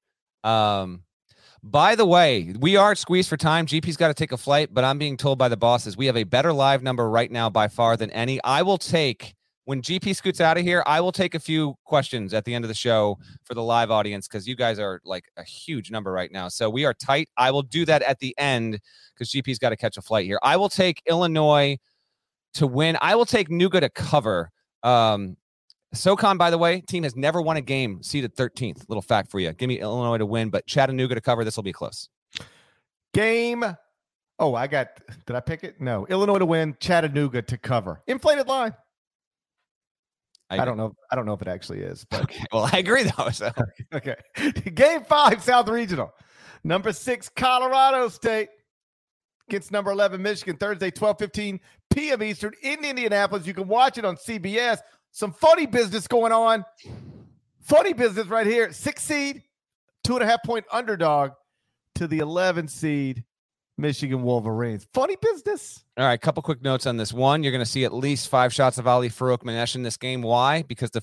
Um, by the way, we are squeezed for time. GP's got to take a flight, but I'm being told by the bosses we have a better live number right now by far than any. I will take when GP scoots out of here, I will take a few questions at the end of the show for the live audience because you guys are like a huge number right now. So we are tight. I will do that at the end because GP's got to catch a flight here. I will take Illinois to win. I will take Nooga to cover. Um, SoCon, by the way, team has never won a game seeded 13th. Little fact for you. Give me Illinois to win, but Chattanooga to cover. This will be close. Game. Oh, I got. Did I pick it? No. Illinois to win. Chattanooga to cover. Inflated line. I, I don't know. I don't know if it actually is. But okay. Well, I agree though. So. okay. Game five, South Regional. Number six, Colorado State against number 11, Michigan, Thursday, 12 15 p.m. Eastern in Indianapolis. You can watch it on CBS. Some funny business going on. Funny business right here. Six seed, two and a half point underdog to the 11 seed Michigan Wolverines. Funny business. All right, couple quick notes on this. One, you're going to see at least five shots of Ali Farokhmanesh in this game. Why? Because the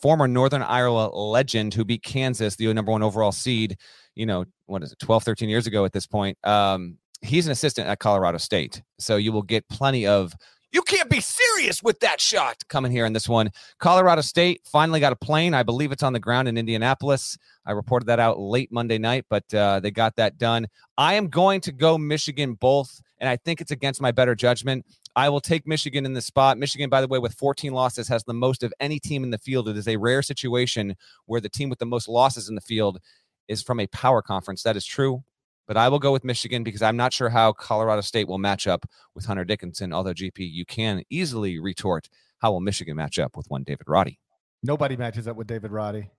former Northern Iowa legend who beat Kansas, the number one overall seed, you know, what is it, 12, 13 years ago at this point, um, he's an assistant at Colorado State. So you will get plenty of you can't be serious with that shot coming here in this one. Colorado State finally got a plane. I believe it's on the ground in Indianapolis. I reported that out late Monday night, but uh, they got that done. I am going to go Michigan both, and I think it's against my better judgment. I will take Michigan in the spot. Michigan, by the way, with 14 losses, has the most of any team in the field. It is a rare situation where the team with the most losses in the field is from a power conference. That is true but I will go with Michigan because I'm not sure how Colorado State will match up with Hunter Dickinson. Although GP, you can easily retort, how will Michigan match up with one David Roddy? Nobody matches up with David Roddy.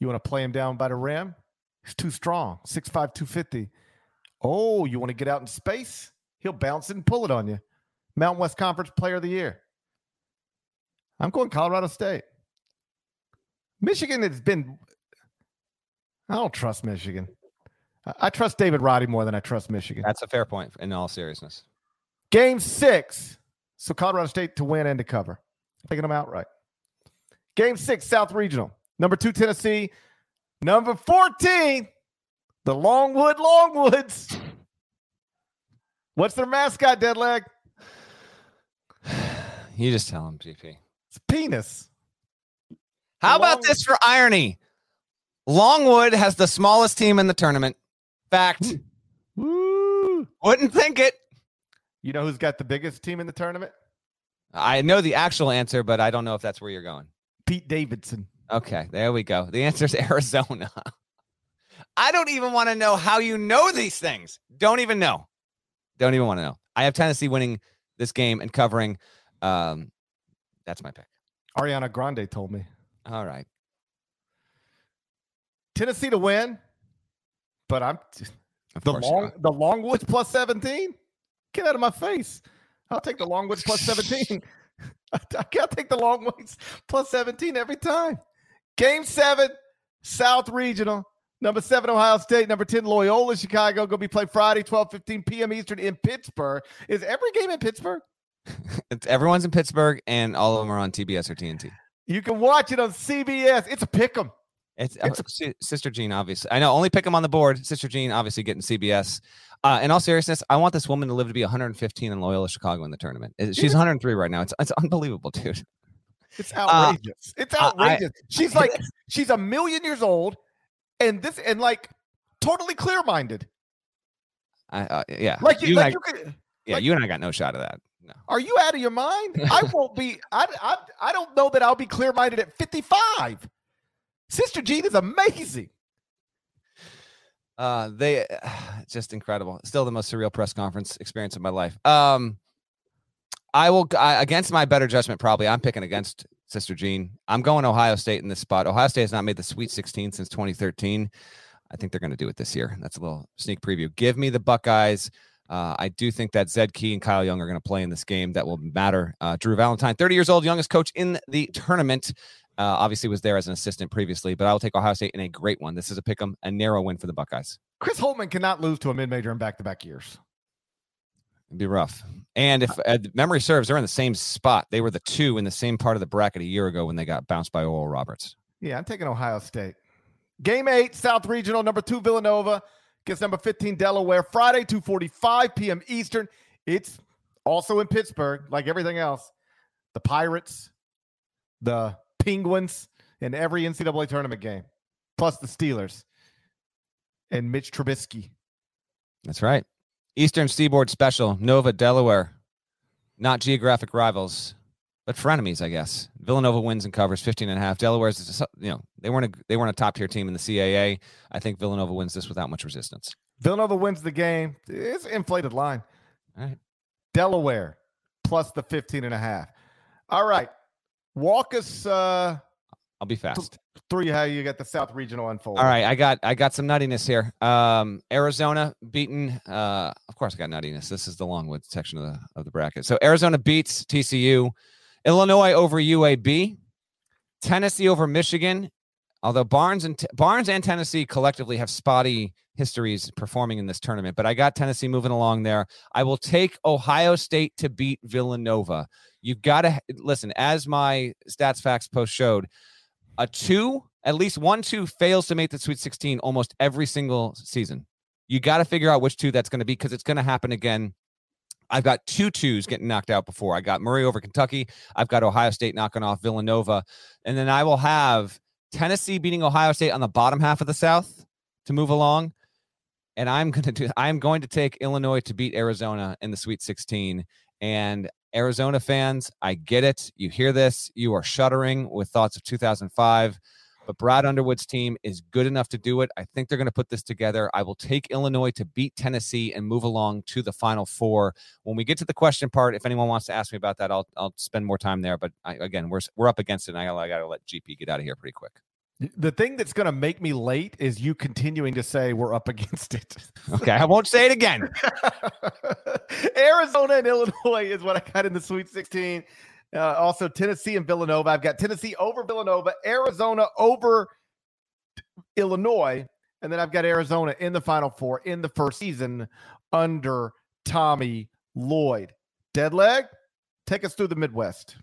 You want to play him down by the rim? He's too strong. 6'5", 250. Oh, you want to get out in space? He'll bounce it and pull it on you. Mountain West Conference Player of the Year. I'm going Colorado State. Michigan has been. I don't trust Michigan. I trust David Roddy more than I trust Michigan. That's a fair point in all seriousness. Game six. So Colorado State to win and to cover. Taking them outright. Game six, South Regional. Number two, Tennessee. Number 14, the Longwood Longwoods. What's their mascot, Deadleg? You just tell them, GP. It's penis. How about Long- this for irony? Longwood has the smallest team in the tournament. Fact. Woo! Wouldn't think it. You know who's got the biggest team in the tournament? I know the actual answer, but I don't know if that's where you're going. Pete Davidson. Okay, there we go. The answer is Arizona. I don't even want to know how you know these things. Don't even know. Don't even want to know. I have Tennessee winning this game and covering. Um, that's my pick. Ariana Grande told me. All right. Tennessee to win, but I'm Of the long the Longwoods plus 17. Get out of my face. I'll take the Longwoods plus 17. I gotta take the Longwoods plus 17 every time. Game seven, South Regional. Number seven, Ohio State. Number 10, Loyola, Chicago. Gonna be played Friday, 12 15 p.m. Eastern in Pittsburgh. Is every game in Pittsburgh? It's, everyone's in Pittsburgh, and all of them are on TBS or TNT. You can watch it on CBS. It's a pick 'em. It's, uh, Sister Jean, obviously. I know. Only pick them on the board. Sister Jean, obviously, getting CBS. Uh, in all seriousness, I want this woman to live to be 115 in Loyola Chicago in the tournament. She's 103 right now. It's it's unbelievable, dude. It's outrageous. it's Uh, I- outrageous. she's like she's a million years old, and this and like totally clear minded. I, uh, yeah, Like you, like and I, you could, yeah, like- you and I got no shot of that. No. are you out of your mind? I won't be. I, I I don't know that I'll be clear minded at fifty five. Sister Jean is amazing. Uh, they just incredible. Still the most surreal press conference experience of my life. Um, I will I, against my better judgment. Probably, I'm picking against Sister Jean. I'm going Ohio State in this spot. Ohio State has not made the Sweet 16 since 2013. I think they're going to do it this year. That's a little sneak preview. Give me the Buckeyes. Uh, I do think that Zed Key and Kyle Young are going to play in this game. That will matter. Uh, Drew Valentine, 30 years old, youngest coach in the tournament. Uh, obviously was there as an assistant previously, but I will take Ohio State in a great one. This is a pick 'em, a narrow win for the Buckeyes. Chris Holtmann cannot lose to a mid major in back to back years. It'd be rough. And if uh, memory serves, they're in the same spot. They were the two in the same part of the bracket a year ago when they got bounced by Oral Roberts. Yeah, I'm taking Ohio State. Game eight, South Regional, number two, Villanova gets number 15, Delaware, Friday, 2.45 p.m. Eastern. It's also in Pittsburgh, like everything else. The Pirates, the Penguins, in every NCAA tournament game, plus the Steelers and Mitch Trubisky. That's right. Eastern Seaboard Special, Nova, Delaware. Not geographic rivals, but frenemies, I guess. Villanova wins and covers 15 and a half. Delaware's, just, you know, they weren't a, they weren't a top tier team in the CAA. I think Villanova wins this without much resistance. Villanova wins the game. It's an inflated line. All right. Delaware plus the 15 and a half. All right. Walk us uh, I'll be fast. through how you got the South Regional unfold. All right, I got I got some nuttiness here. Um, Arizona beaten. Uh, of course, I got nuttiness. This is the Longwood section of the of the bracket. So Arizona beats TCU, Illinois over UAB, Tennessee over Michigan. Although Barnes and Barnes and Tennessee collectively have spotty histories performing in this tournament, but I got Tennessee moving along there. I will take Ohio State to beat Villanova. You've got to listen. As my stats facts post showed, a two, at least one two fails to make the Sweet 16 almost every single season. You got to figure out which two that's going to be because it's going to happen again. I've got two twos getting knocked out before. I got Murray over Kentucky. I've got Ohio State knocking off Villanova. And then I will have Tennessee beating Ohio State on the bottom half of the South to move along. And I'm going to do I'm going to take Illinois to beat Arizona in the Sweet 16. And Arizona fans, I get it. You hear this, you are shuddering with thoughts of 2005. But Brad Underwood's team is good enough to do it. I think they're going to put this together. I will take Illinois to beat Tennessee and move along to the Final Four. When we get to the question part, if anyone wants to ask me about that, I'll I'll spend more time there. But I, again, we're we're up against it. And I I got to let GP get out of here pretty quick. The thing that's going to make me late is you continuing to say we're up against it. Okay, I won't say it again. Arizona and Illinois is what I got in the Sweet 16. Uh, also, Tennessee and Villanova. I've got Tennessee over Villanova, Arizona over Illinois, and then I've got Arizona in the Final Four in the first season under Tommy Lloyd. Dead leg, take us through the Midwest.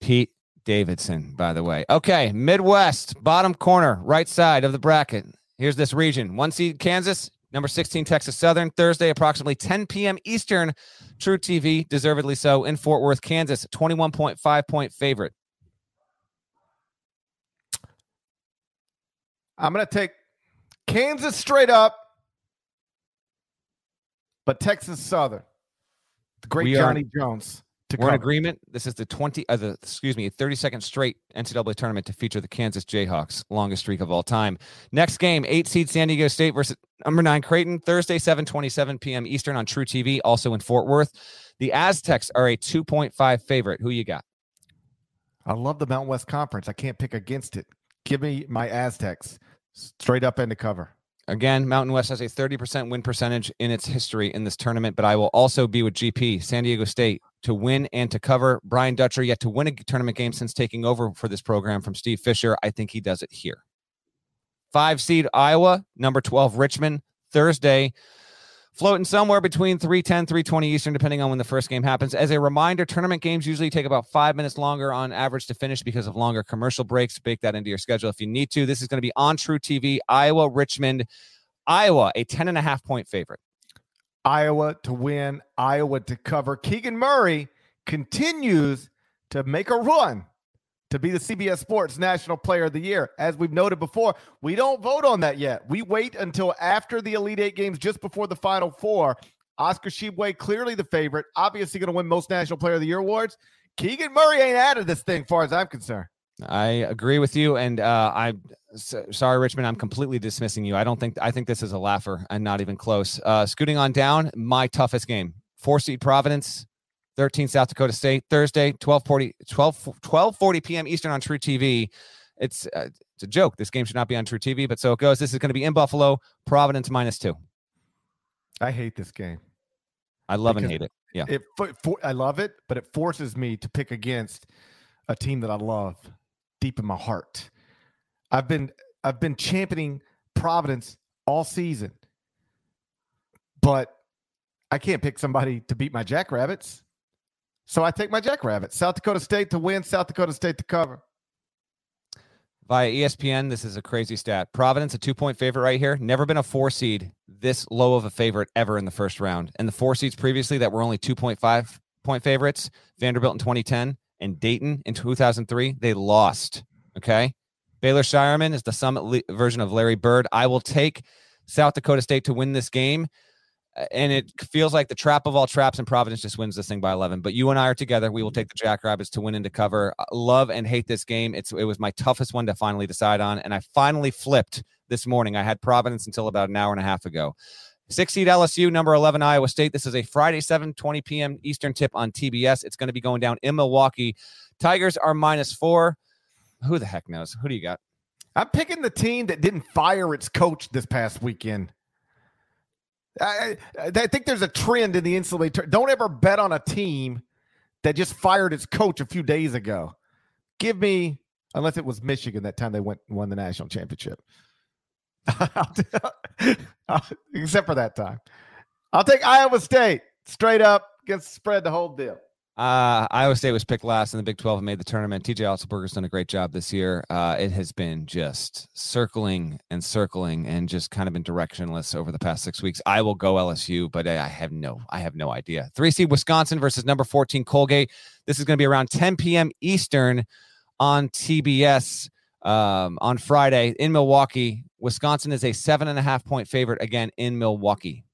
Pete Davidson, by the way. Okay, Midwest, bottom corner, right side of the bracket. Here's this region. One seed Kansas, Number 16, Texas Southern, Thursday, approximately 10 p.m. Eastern. truTV, deservedly so, in Fort Worth, Kansas, 21.5 point favorite. I'm going to take Kansas straight up, but Texas Southern. The great we Johnny are, Jones. We're in agreement. This is the 20, uh, the, excuse me, 32nd straight NCAA tournament to feature the Kansas Jayhawks, longest streak of all time. Next game, eight seed San Diego State versus number nine Creighton, Thursday, 7:27 p.m. Eastern on truTV, also in Fort Worth. The Aztecs are a 2.5 favorite. Who you got? I love the Mountain West Conference. I can't pick against it. Give me my Aztecs straight up into cover. Again, Mountain West has a 30% win percentage in its history in this tournament, but I will also be with GP, San Diego State, to win and to cover. Brian Dutcher yet to win a tournament game since taking over for this program from Steve Fisher. I think he does it here. Five seed Iowa, number 12 Richmond, Thursday. Floating somewhere between 310, 320 Eastern, depending on when the first game happens. As a reminder, tournament games usually take about five minutes longer on average to finish because of longer commercial breaks. Bake that into your schedule if you need to. This is going to be on truTV, Iowa, Richmond. Iowa, a 10 and a half point favorite. Iowa to win, Iowa to cover. Keegan Murray continues to make a run to be the CBS Sports National Player of the Year. As we've noted before, we don't vote on that yet. We wait until after the Elite Eight games, just before the Final Four. Oscar Tshiebwe, clearly the favorite, obviously going to win most National Player of the Year awards. Keegan Murray ain't out of this thing, far as I'm concerned. I agree with you, and uh, I'm sorry, Richmond. I'm completely dismissing you. I don't think I think this is a laugher and not even close. Uh, scooting on down, my toughest game: four seed Providence, 13 South Dakota State, Thursday, 12:40 12 12:40 p.m. Eastern on truTV. It's uh, it's a joke. This game should not be on truTV, but so it goes. This is going to be in Buffalo. Providence minus two. I hate this game. I love and hate it. Yeah. It for, for, I love it, but it forces me to pick against a team that I love deep in my heart. I've been I've been championing Providence all season, but I can't pick somebody to beat my Jackrabbits. So I take my Jackrabbits. South Dakota State to win, South Dakota State to cover. via ESPN. This is a crazy stat. Providence, a two point favorite right here. Never been a four seed this low of a favorite ever in the first round. And the four seeds previously that were only 2.5 point favorites Vanderbilt in 2010 and Dayton in 2003, they lost. Okay. Baylor Scheierman is the summit le- version of Larry Bird. I will take South Dakota State to win this game. And it feels like the trap of all traps, and Providence just wins this thing by 11. But you and I are together. We will take the Jackrabbits to win into cover. Uh, Love and hate this game. It's it was my toughest one to finally decide on, and I finally flipped this morning. I had Providence until about an hour and a half ago. Six seed LSU, number 11 Iowa State. This is a Friday, 7 20 p.m. Eastern tip on TBS. It's going to be going down in Milwaukee. Tigers are minus four. Who the heck knows? Who do you got? I'm picking the team that didn't fire its coach this past weekend. I, I, think there's a trend in the NCAA. Don't ever bet on a team that just fired its coach a few days ago. Give me, unless it was Michigan that time they went won the national championship. Except for that time. I'll take Iowa State straight up, get spread the whole deal. Uh, Iowa State was picked last in the Big 12 and made the tournament. TJ Otzelberger's done a great job this year. Uh, it has been just circling and circling and just kind of been directionless over the past six weeks. I will go LSU, but I have no, I have no idea. Three seed Wisconsin versus number 14 Colgate. This is going to be around 10 p.m. Eastern on TBS um, on Friday in Milwaukee. Wisconsin is a seven and a half point favorite again in Milwaukee.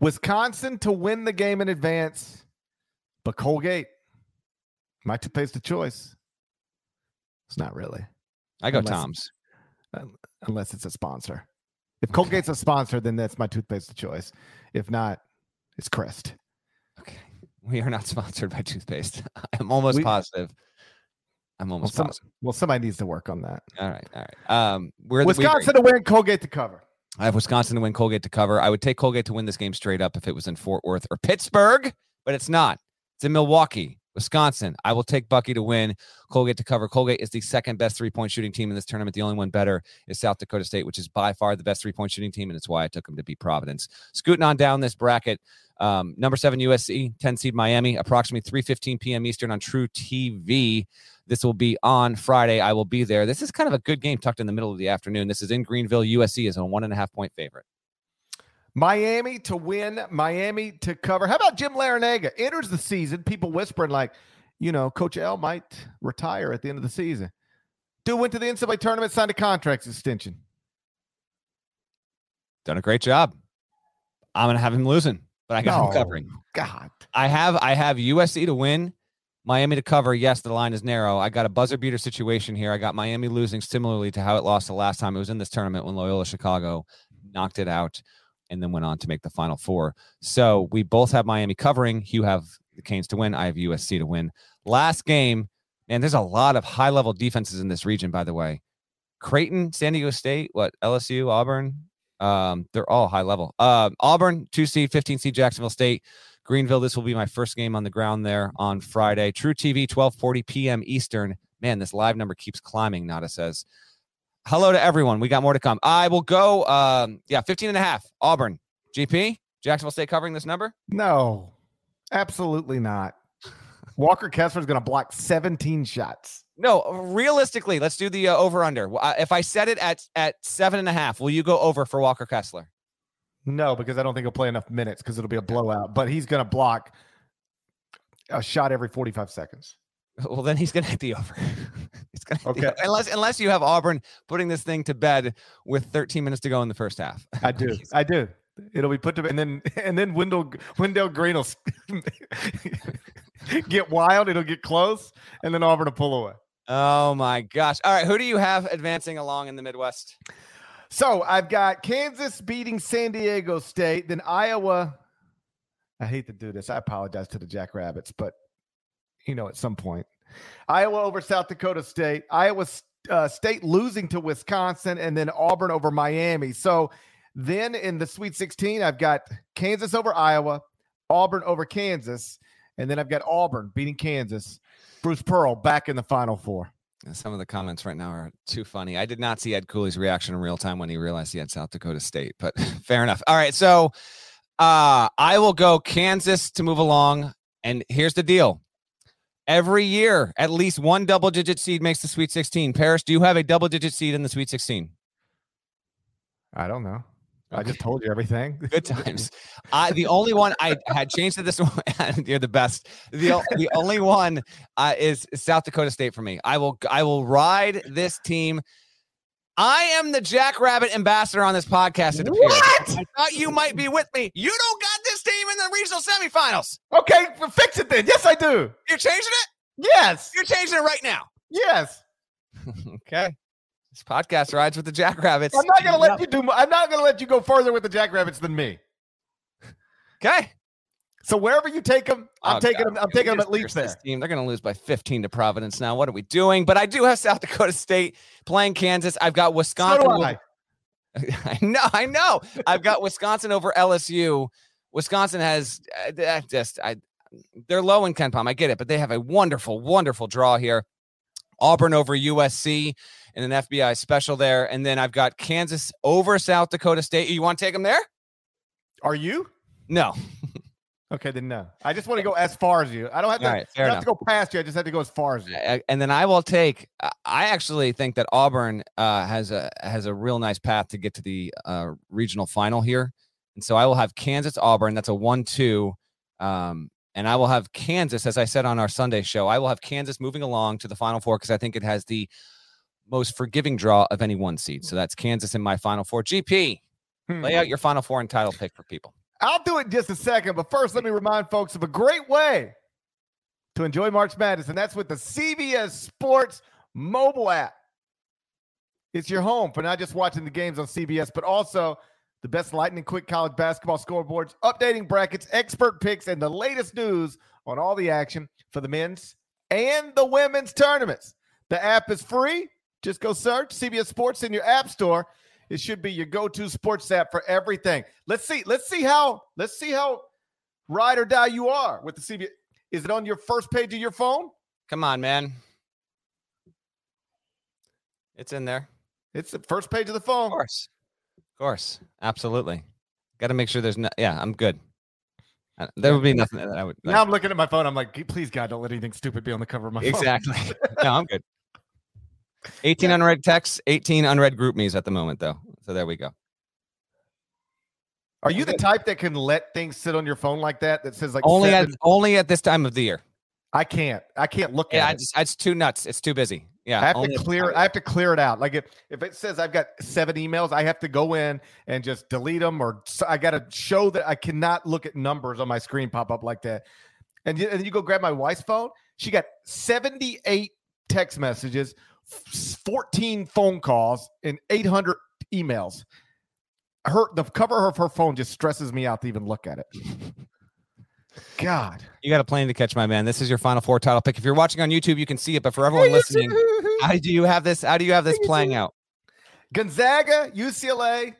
Wisconsin to win the game in advance, but Colgate, my toothpaste of choice. It's not really, I go Unless- Tom's. unless it's a sponsor. If Colgate's a sponsor, then that's my toothpaste of choice. If not, it's Crest. Okay. We are not sponsored by toothpaste. I'm almost We- positive. I'm Well, almost some- positive. well, somebody needs to work on that. All right. All right. Um, we're. Wisconsin to win, Colgate to cover. I have Wisconsin to win, Colgate to cover. I would take Colgate to win this game straight up if it was in Fort Worth or Pittsburgh, but it's not. It's in Milwaukee, Wisconsin. I will take Bucky to win, Colgate to cover. Colgate is the second best three point shooting team in this tournament. The only one better is South Dakota State, which is by far the best three point shooting team, and it's why I took them to beat Providence. Scooting on down this bracket, um, number seven USC, 10 seed Miami, approximately 3:15 p.m. Eastern on truTV. This will be on Friday. I will be there. This is kind of a good game tucked in the middle of the afternoon. This is in Greenville. USC is a one and a half point favorite. Miami to win, Miami to cover. How about Jim Larrañaga? Enters the season, people whispering like, you know, Coach L might retire at the end of the season. Dude went to the NCAA tournament, signed a contract extension. done a great job. I'm gonna have him losing, but I got him covering. God. I have I have USC to win, Miami to cover. Yes, the line is narrow. I got a buzzer beater situation here. I got Miami losing similarly to how it lost the last time it was in this tournament when Loyola Chicago knocked it out and then went on to make the final four. So we both have Miami covering. You have the Canes to win. I have USC to win. Last game, man, there's a lot of high level defenses in this region, by the way. Creighton, San Diego State, what LSU, Auburn, um, they're all high level. Uh, Auburn, two seed, 15 seed, Jacksonville State. Greenville. This will be my first game on the ground there on Friday. truTV, 12:40 p.m. Eastern. Man, this live number keeps climbing. Nada says, "Hello to everyone. We got more to come. I will go. Um, yeah, 15 and a half. Auburn, GP, Jacksonville State covering this number. No, absolutely not. Walker Kessler is going to block 17 shots. No, realistically, let's do the uh, over under. Uh, if I set it at at seven and a half, will you go over for Walker Kessler? No, because I don't think he'll play enough minutes because it'll be a blowout. But he's going to block a shot every 45 seconds. Well, then he's going to hit the over. it's going Okay. unless unless you have Auburn putting this thing to bed with 13 minutes to go in the first half. I do. I do. It'll be put to bed, and then and then Wendell Wendell Green will get wild. It'll get close, and then Auburn will pull away. Oh my gosh! All right, who do you have advancing along in the Midwest? So I've got Kansas beating San Diego State, then Iowa. I hate to do this. I apologize to the Jackrabbits, but you know, at some point, Iowa over South Dakota State, Iowa uh, State losing to Wisconsin, and then Auburn over Miami. So then in the Sweet 16, I've got Kansas over Iowa, Auburn over Kansas, and then I've got Auburn beating Kansas. Bruce Pearl back in the Final Four. Some of the comments right now are too funny. I did not see Ed Cooley's reaction in real time when he realized he had South Dakota State, but fair enough. All right, so uh, I will go Kansas to move along, and here's the deal: every year, at least one double-digit seed makes the Sweet 16. Parrish, do you have a double-digit seed in the Sweet 16? I don't know. I just told you everything. Good times. I the only one I had changed to this one. you're the best. The the only one uh, is South Dakota State for me. I will I will ride this team. I am the Jackrabbit ambassador on this podcast. It appears. What? I thought you might be with me. You don't got in the regional semifinals. Okay, well, fix it then. Yes, I do. You're changing it. Yes. You're changing it right now. Yes. Okay. This podcast rides with the Jackrabbits. I'm not gonna let you do. I'm not gonna let you go further with the Jackrabbits than me. Okay. So wherever you take them, I'm Oh, taking God. them. I'm taking them at least this there. Team, they're going to lose by 15 to Providence now. What are we doing? But I do have South Dakota State playing Kansas. I've got So Wisconsin. do I. I know, I know. I've got Wisconsin over LSU. Wisconsin has uh, uh, just I they're low in KenPom. I get it, but they have a wonderful, wonderful draw here. Auburn over USC in an FBI special there, and then I've got Kansas over South Dakota State. You want to take them there? Are you? No. Okay, then no. I just want to go as far as you. I don't have to. Right, I don't have to go past you. I just have to go as far as you. Uh, and then I will take. I- I actually think that Auburn uh, has a has a real nice path to get to the uh, regional final here, and so I will have Kansas Auburn. That's a one-two, um, and I will have Kansas, as I said on our Sunday show. I will have Kansas moving along to the Final Four because I think it has the most forgiving draw of any one seed. So that's Kansas in my Final Four. GP, Hmm. lay out your Final Four and title pick for people. I'll do it in just a second, but first, let me remind folks of a great way to enjoy March Madness, and that's with the CBS Sports mobile app. It's your home for not just watching the games on CBS, but also the best lightning quick college basketball scoreboards, updating brackets, expert picks, and the latest news on all the action for the men's and the women's tournaments. The app is free. Just go search CBS Sports in your app store. It should be your go-to sports app for everything. Let's see. Let's see how. Let's see how ride or die you are with the CBS. Is it on your first page of your phone? Come on, man. It's in there. It's the first page of the phone. Of course. Of course. Absolutely. Got to make sure there's no. Yeah, I'm good. Uh, There would be nothing that I would. Now I'm looking at my phone. I'm like, please God, don't let anything stupid be on the cover of my phone. exactly. no, I'm good. 18 unread texts, 18 unread GroupMe's at the moment, though. So there we go. Are you the type that can let things sit on your phone like that? That says like only at only at this time of the year. I can't. I can't look Yeah, I at it. just, it's too nuts. It's too busy. Yeah, I have to clear. I have to clear it out. Like if, if it says I've got seven emails, I have to go in and just delete them, or I got to show that I cannot look at numbers on my screen pop up like that. And you, and you go grab my wife's phone. She got seventy eight text messages, fourteen phone calls, and eight hundred emails. Her the cover of her phone just stresses me out to even look at it. God, You got a plane to catch, my man. This is your final four title pick. If you're watching on YouTube, you can see it. But for everyone listening, how do you have this? How do you have this playing out? Gonzaga, UCLA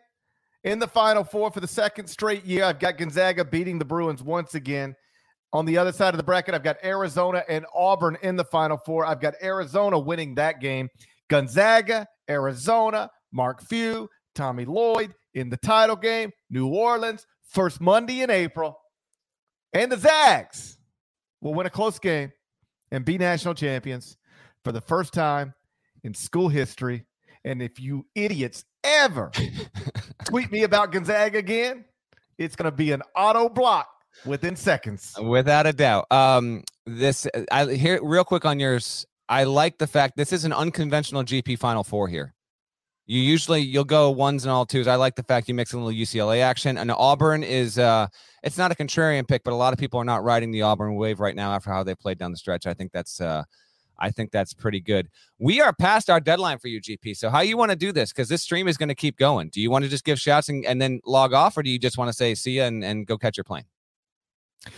in the Final Four for the second straight year. I've got Gonzaga beating the Bruins once again. On the other side of the bracket, I've got Arizona and Auburn in the Final Four. I've got Arizona winning that game. Gonzaga, Arizona, Mark Few, Tommy Lloyd in the title game. New Orleans, first Monday in April. And the Zags will win a close game and be national champions for the first time in school history. And if you idiots ever tweet me about Gonzaga again, it's going to be an auto block within seconds. Without a doubt. Um, this I here real quick on yours. I like the fact this is an unconventional GP Final Four here. You usually you'll go ones and all twos. I like the fact you mix a little UCLA action. And Auburn is uh it's not a contrarian pick, but a lot of people are not riding the Auburn wave right now after how they played down the stretch. I think that's uh I think that's pretty good. We are past our deadline for you, GP. So how you want to do this? Because this stream is going to keep going. Do you want to just give shouts and, and then log off, or do you just want to say see ya and, and go catch your plane?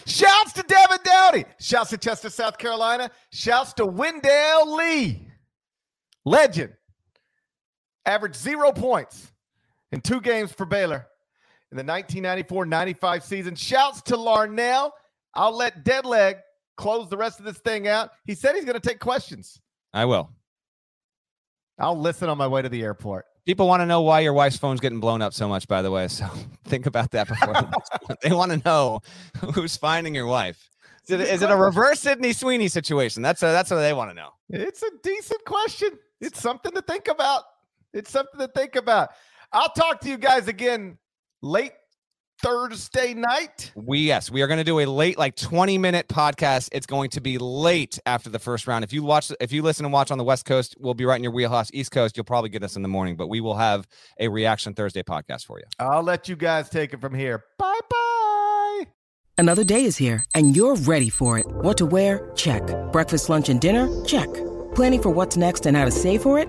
Shouts to Devin Dowdy. Shouts to Chester, South Carolina. Shouts to Wendell Lee. Legend. Averaged zero points in two games for Baylor in the 1994 95 season. Shouts to Larnell. I'll let Deadleg close the rest of this thing out. He said he's going to take questions. I will. I'll listen on my way to the airport. People want to know why your wife's phone's getting blown up so much, by the way. So think about that before the they want to know who's finding your wife. Is it, is it a reverse Sydney Sweeney situation? That's a, that's what they want to know. It's a decent question. It's something to think about. It's something to think about. I'll talk to you guys again late Thursday night. We yes, we are going to do a late, like twenty minute podcast. It's going to be late after the first round. If you watch, if you listen and watch on the West Coast, we'll be right in your wheelhouse. East Coast, you'll probably get us in the morning, but we will have a reaction Thursday podcast for you. I'll let you guys take it from here. Bye bye. Another day is here, and you're ready for it. What to wear? Check. Breakfast, lunch, and dinner? Check. Planning for what's next and how to save for it?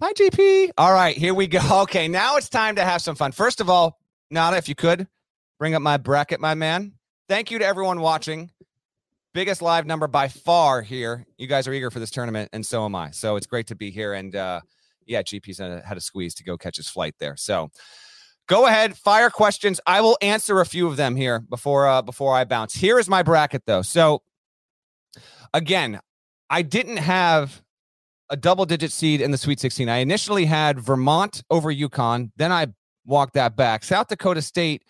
Bye, GP. All right, here we go. Okay, now it's time to have some fun. First of all, Nada, if you could bring up my bracket, my man. Thank you to everyone watching. Biggest live number by far here. You guys are eager for this tournament, and so am I. So it's great to be here. And uh, yeah, GP's had a squeeze to go catch his flight there. So go ahead, fire questions. I will answer a few of them here before uh, before I bounce. Here is my bracket, though. So again, I didn't have a double digit seed in the Sweet 16. I initially had Vermont over UConn, then I walked that back. South Dakota State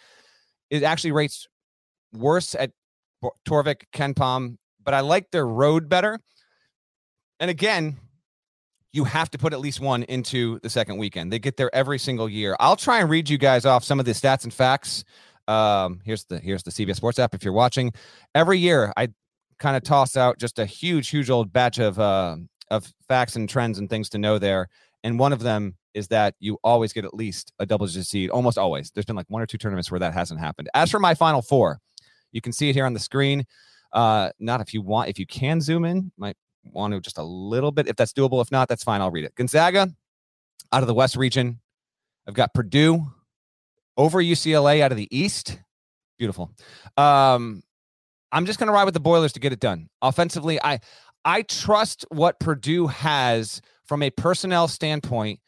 it actually rates worse at Torvik, KenPom, but I like their road better. And again, you have to put at least one into the second weekend. They get there every single year. I'll try and read you guys off some of the stats and facts. Um, here's the here's the CBS Sports app if you're watching. Every year, I kind of toss out just a huge, huge old batch of uh, of facts and trends and things to know there. And one of them is that you always get at least a double digit seed, almost always. There's been like one or two tournaments where that hasn't happened. As for my final four, you can see it here on the screen. Uh, not if you want, if you can zoom in, might want to just a little bit. If that's doable, if not, that's fine. I'll read it. Gonzaga out of the West region. I've got Purdue over UCLA out of the East. Beautiful. Um, I'm just going to ride with the Boilers to get it done. Offensively, I I trust what Purdue has from a personnel standpoint.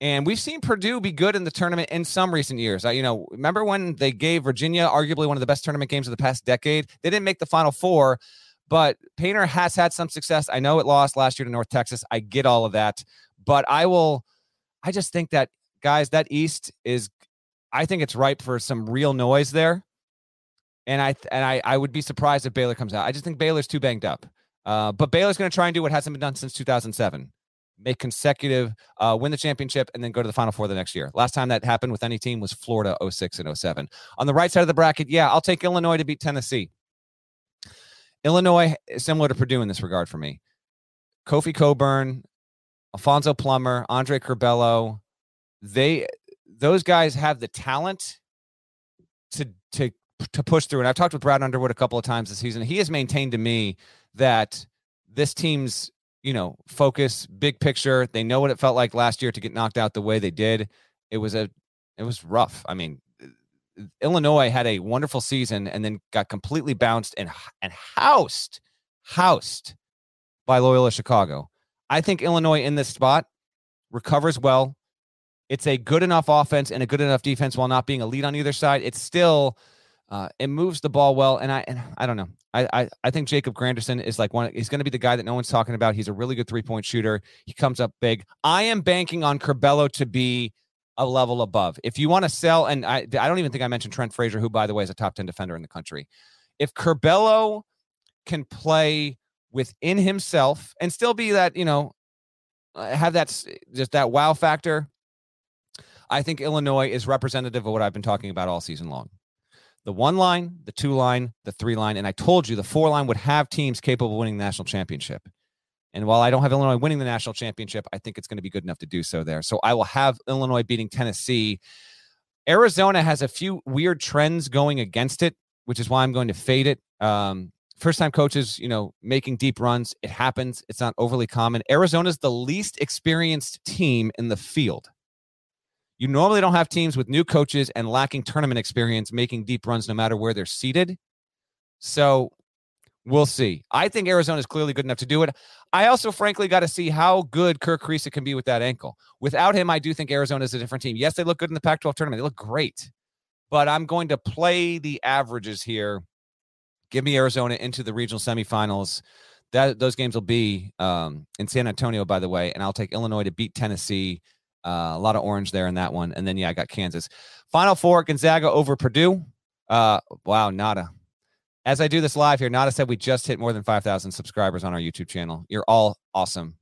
And we've seen Purdue be good in the tournament in some recent years. I, you know, remember when they gave Virginia arguably one of the best tournament games of the past decade? They didn't make the Final Four, but Painter has had some success. I know it lost last year to North Texas. I get all of that, but I will. I just think that guys, that East is. I think it's ripe for some real noise there, and I and I I would be surprised if Baylor comes out. I just think Baylor's too banged up. Uh, but Baylor's going to try and do what hasn't been done since 2007 make consecutive, uh, win the championship, and then go to the Final Four the next year. Last time that happened with any team was Florida 06 and 07. On the right side of the bracket, yeah, I'll take Illinois to beat Tennessee. Illinois is similar to Purdue in this regard for me. Kofi Cockburn, Alfonso Plummer, Andre Curbelo, they those guys have the talent to to to push through. And I've talked with Brad Underwood a couple of times this season. He has maintained to me that this team's you know, focus, big picture. They know what it felt like last year to get knocked out the way they did. It was a it was rough. I mean, Illinois had a wonderful season and then got completely bounced and and housed housed by Loyola Chicago. I think Illinois in this spot recovers well. It's a good enough offense and a good enough defense while not being a lead on either side. It's still uh, it moves the ball well, and I and I don't know. I, I I think Jacob Grandison is like one. He's going to be the guy that no one's talking about. He's a really good three point shooter. He comes up big. I am banking on Curbelo to be a level above. If you want to sell, and I I don't even think I mentioned Trent Frazier, who by the way is a top ten defender in the country. If Curbelo can play within himself and still be that you know uh, have that just that wow factor, I think Illinois is representative of what I've been talking about all season long the one line, the two line, the three line. And I told you the four line would have teams capable of winning the national championship. And while I don't have Illinois winning the national championship, I think it's going to be good enough to do so there. So I will have Illinois beating Tennessee. Arizona has a few weird trends going against it, which is why I'm going to fade it. Um, first time coaches, you know, making deep runs. It happens. It's not overly common. Arizona's the least experienced team in the field. You normally don't have teams with new coaches and lacking tournament experience making deep runs no matter where they're seated. So we'll see. I think Arizona is clearly good enough to do it. I also, frankly, got to see how good Kerr Kriisa can be with that ankle. Without him, I do think Arizona is a different team. Yes, they look good in the Pac 12 tournament. They look great. But I'm going to play the averages here. Give me Arizona into the regional semifinals. That those games will be um, in San Antonio, by the way, and I'll take Illinois to beat Tennessee uh, a lot of orange there in that one. And then, yeah, I got Kansas. Final four Gonzaga over Purdue. Uh, wow, nada. As I do this live here, Nada said we just hit more than 5,000 subscribers on our YouTube channel. You're all awesome.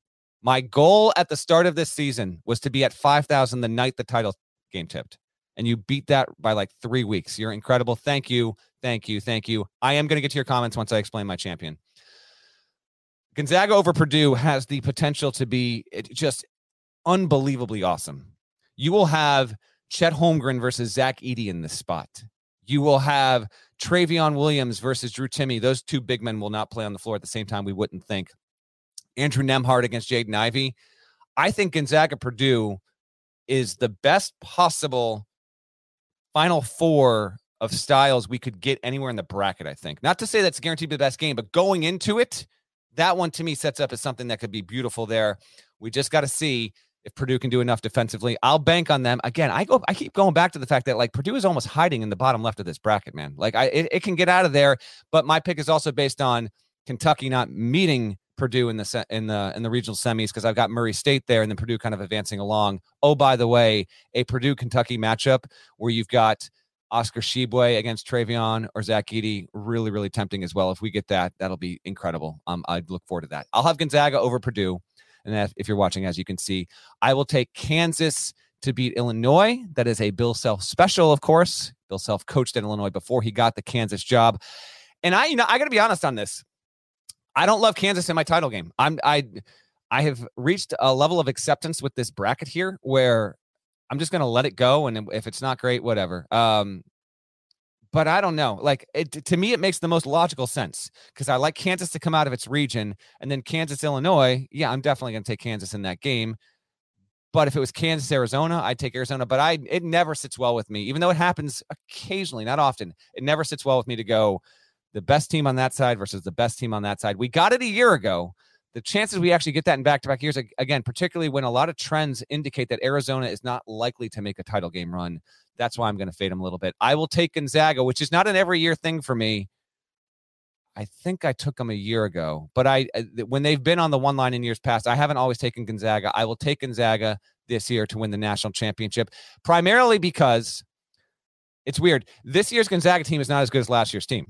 My goal at the start of this season was to be at 5,000 the night the title game tipped. And you beat that by like three weeks. You're incredible. Thank you. Thank you. Thank you. I am going to get to your comments once I explain my champion. Gonzaga over Purdue has the potential to be just unbelievably awesome. You will have Chet Holmgren versus Zach Edey in this spot. You will have Trevion Williams versus Drew Timme. Those two big men will not play on the floor at the same time, we wouldn't think. Andrew Nembhard against Jaden Ivey. I think Gonzaga Purdue is the best possible final four of styles we could get anywhere in the bracket, I think. Not to say that's guaranteed to be the best game, but going into it, that one to me sets up as something that could be beautiful there. We just got to see if Purdue can do enough defensively. I'll bank on them. Again, I go I keep going back to the fact that like Purdue is almost hiding in the bottom left of this bracket, man. Like I it, it can get out of there, but my pick is also based on Kentucky not meeting Purdue in the in the in the regional semis because I've got Murray State there and then Purdue kind of advancing along. Oh, by the way, a Purdue Kentucky matchup where you've got Oscar Tshiebwe against Trevion or Zach Edey, really, really tempting as well. If we get that, that'll be incredible. Um, I'd look forward to that. I'll have Gonzaga over Purdue. And if you're watching, as you can see, I will take Kansas to beat Illinois. That is a Bill Self special, of course. Bill Self coached at Illinois before he got the Kansas job. And I, you know, I got to be honest on this. I don't love Kansas in my title game. I'm, I, I have reached a level of acceptance with this bracket here where I'm just going to let it go. And if it's not great, whatever. Um, but I don't know. Like it, to me, it makes the most logical sense because I like Kansas to come out of its region, and then Kansas, Illinois. Yeah, I'm definitely going to take Kansas in that game. But if it was Kansas, Arizona, I'd take Arizona. But I it never sits well with me, even though it happens occasionally, not often. It never sits well with me to go the best team on that side versus the best team on that side. We got it a year ago. The chances we actually get that in back to back years, again, particularly when a lot of trends indicate that Arizona is not likely to make a title game run. That's why I'm going to fade them a little bit. I will take Gonzaga, which is not an every year thing for me. I think I took them a year ago, but I uh, when they've been on the one line in years past, I haven't always taken Gonzaga. I will take Gonzaga this year to win the national championship, primarily because it's weird. This year's Gonzaga team is not as good as last year's team,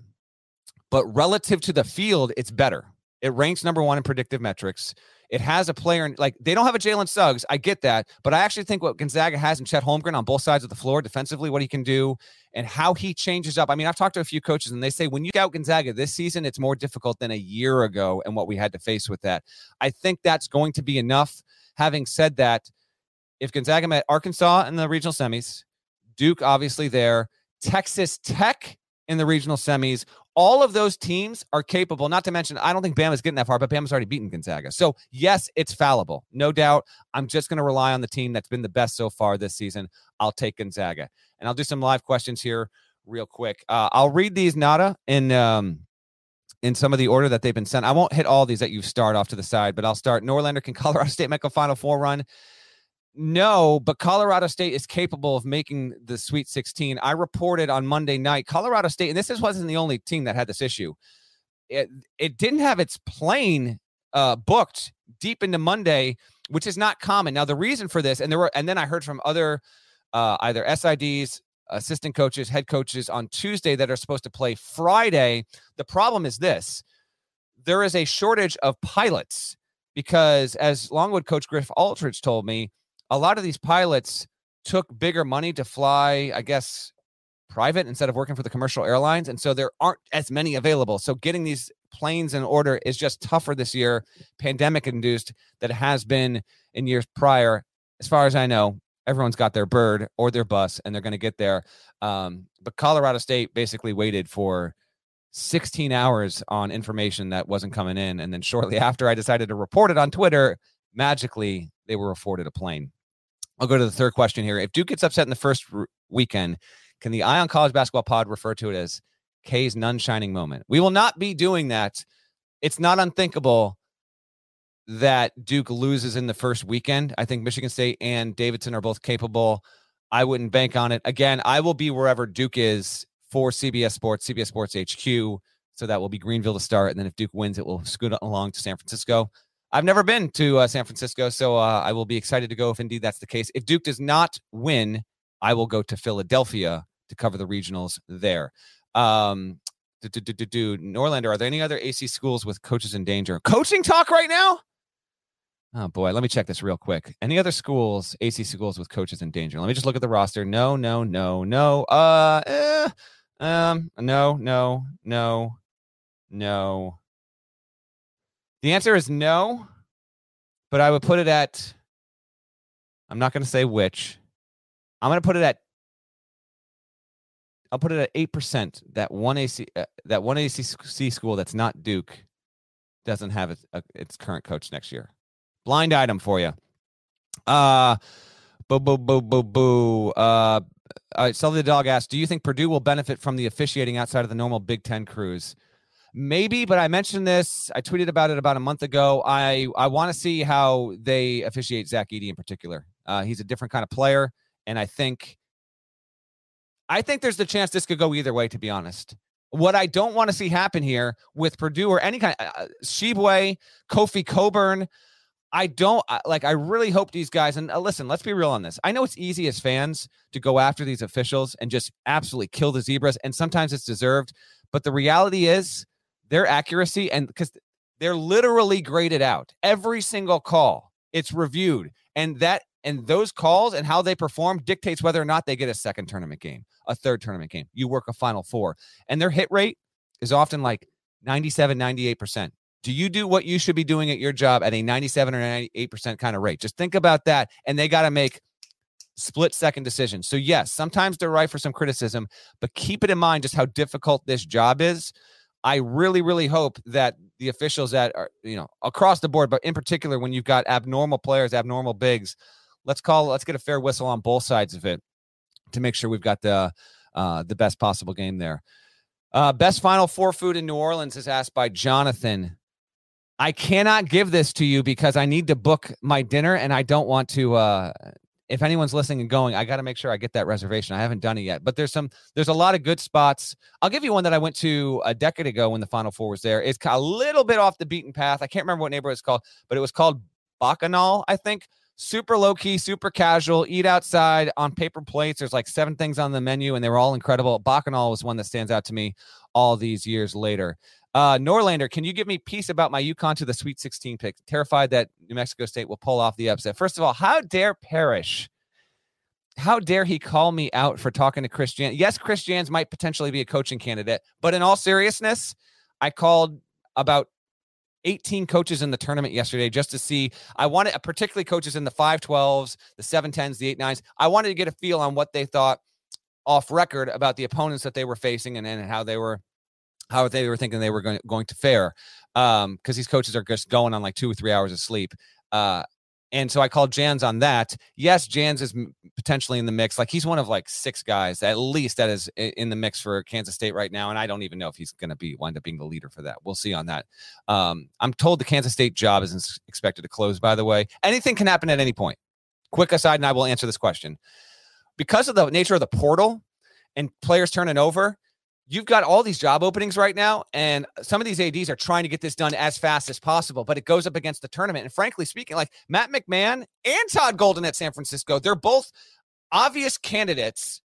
but relative to the field, it's better. It ranks number one in predictive metrics. It has a player like they don't have a Jalen Suggs. I get that, but I actually think what Gonzaga has in Chet Holmgren on both sides of the floor defensively, what he can do, and how he changes up. I mean, I've talked to a few coaches, and they say when you scout Gonzaga this season, it's more difficult than a year ago and what we had to face with that. I think that's going to be enough. Having said that, if Gonzaga met Arkansas in the regional semis, Duke obviously there, Texas Tech in the regional semis, all of those teams are capable, not to mention, I don't think Bama's getting that far, but Bama's already beaten Gonzaga. So, yes, it's fallible. No doubt. I'm just going to rely on the team that's been the best so far this season. I'll take Gonzaga. And I'll do some live questions here real quick. Uh, I'll read these, Nada, in. Um, in some of the order that they've been sent. I won't hit all these that you start off to the side, but I'll start. Norlander can Colorado State make a Final Four run? No, but Colorado State is capable of making the Sweet 16. I reported on Monday night, Colorado State, and this is, wasn't the only team that had this issue. It it didn't have its plane uh, booked deep into Monday, which is not common. Now the reason for this, and there were, and then I heard from other uh, either SIDs, assistant coaches, head coaches on Tuesday that are supposed to play Friday. The problem is this: there is a shortage of pilots because, as Longwood coach Griff Aldridge told me a lot of these pilots took bigger money to fly, I guess, private instead of working for the commercial airlines. And so there aren't as many available. So getting these planes in order is just tougher this year, pandemic induced, that it has been in years prior. As far as I know, everyone's got their bird or their bus and they're going to get there. Um, but Colorado State basically waited for 16 hours on information that wasn't coming in. And then shortly after I decided to report it on Twitter, magically they were afforded a plane. I'll go to the third question here. If Duke gets upset in the first r- weekend, can the Eye on College Basketball Pod refer to it as K's none shining moment? We will not be doing that. It's not unthinkable that Duke loses in the first weekend. I think Michigan State and Davidson are both capable. I wouldn't bank on it. Again, I will be wherever Duke is for CBS Sports, CBS Sports HQ. So that will be Greenville to start. And then if Duke wins, it will scoot along to San Francisco. I've never been to uh, San Francisco, so uh, I will be excited to go if indeed that's the case. If Duke does not win, I will go to Philadelphia to cover the regionals there. Um, do, Norlander, are there any other AC schools with coaches in danger? Coaching talk right now? Oh boy, let me check this real quick. Any other schools, AC schools with coaches in danger? Let me just look at the roster. No, no, no, no. Uh, eh, um, no, no, no, no. The answer is no, but I would put it at, I'm not going to say which. I'm going to put it at, I'll put it at 8% that one AC, uh, that one ACC school that's not Duke doesn't have its, uh, its current coach next year. Blind item for you. Uh, boo, boo, boo, boo, boo. Uh, all right, Sully the dog asked, "Do you think Purdue will benefit from the officiating outside of the normal Big Ten crews?" Maybe, but I mentioned this. I tweeted about it about a month ago. I I want to see how they officiate Zach Edey in particular. Uh, he's a different kind of player, and I think I think there's the chance this could go either way. To be honest, what I don't want to see happen here with Purdue or any kind uh, Tshiebwe, Kofi Cockburn I don't like. I really hope these guys. And uh, listen, let's be real on this. I know it's easy as fans to go after these officials and just absolutely kill the zebras, and sometimes it's deserved. But the reality is, their accuracy and because they're literally graded out every single call it's reviewed and that and those calls and how they perform dictates whether or not they get a second tournament game a third tournament game you work a final four and their hit rate is often like 97 98% do you do what you should be doing at your job at a 97 or 98% kind of rate? Just think about that and they got to make split second decisions. So yes sometimes they're right for some criticism but keep it in mind just how difficult this job is I really, really hope that the officials that are, you know, across the board, but in particular when you've got abnormal players, abnormal bigs, let's call let's get a fair whistle on both sides of it to make sure we've got the uh, the best possible game there. Uh, best Final Four food in New Orleans is asked by Jonathan. I cannot give this to you because I need to book my dinner and I don't want to. Uh, if anyone's listening and going, I got to make sure I get that reservation. I haven't done it yet, but there's some, there's a lot of good spots. I'll give you one that I went to a decade ago when the Final Four was there. It's a little bit off the beaten path. I can't remember what neighborhood it's called, but it was called Bacchanal, I think super low key, super casual, eat outside on paper plates. There's like seven things on the menu, and they were all incredible. Bacchanal was one that stands out to me all these years later. Uh, Norlander, can you give me peace about my UConn to the Sweet 16 pick? Terrified that New Mexico State will pull off the upset. First of all, how dare Parrish? How dare he call me out for talking to Chris Jans? Yes, Chris Jans might potentially be a coaching candidate, but in all seriousness, I called about 18 coaches in the tournament yesterday just to see. I wanted, particularly coaches in the 512s, the 710s, the 89s. I wanted to get a feel on what they thought off record about the opponents that they were facing and, and how they were how they were thinking they were going, going to fare um because these coaches are just going on like two or three hours of sleep uh and so I called Jans on that. Yes, Jans is potentially in the mix. Like he's one of like six guys at least that is in the mix for Kansas State right now. And I don't even know if he's going to be wind up being the leader for that. We'll see on that. Um, I'm told the Kansas State job isn't expected to close, by the way. Anything can happen at any point. Quick aside, and I will answer this question. Because of the nature of the portal and players turning over, you've got all these job openings right now, and some of these ADs are trying to get this done as fast as possible, but it goes up against the tournament. And frankly speaking, like Matt McMahon and Todd Golden at San Francisco, they're both obvious candidates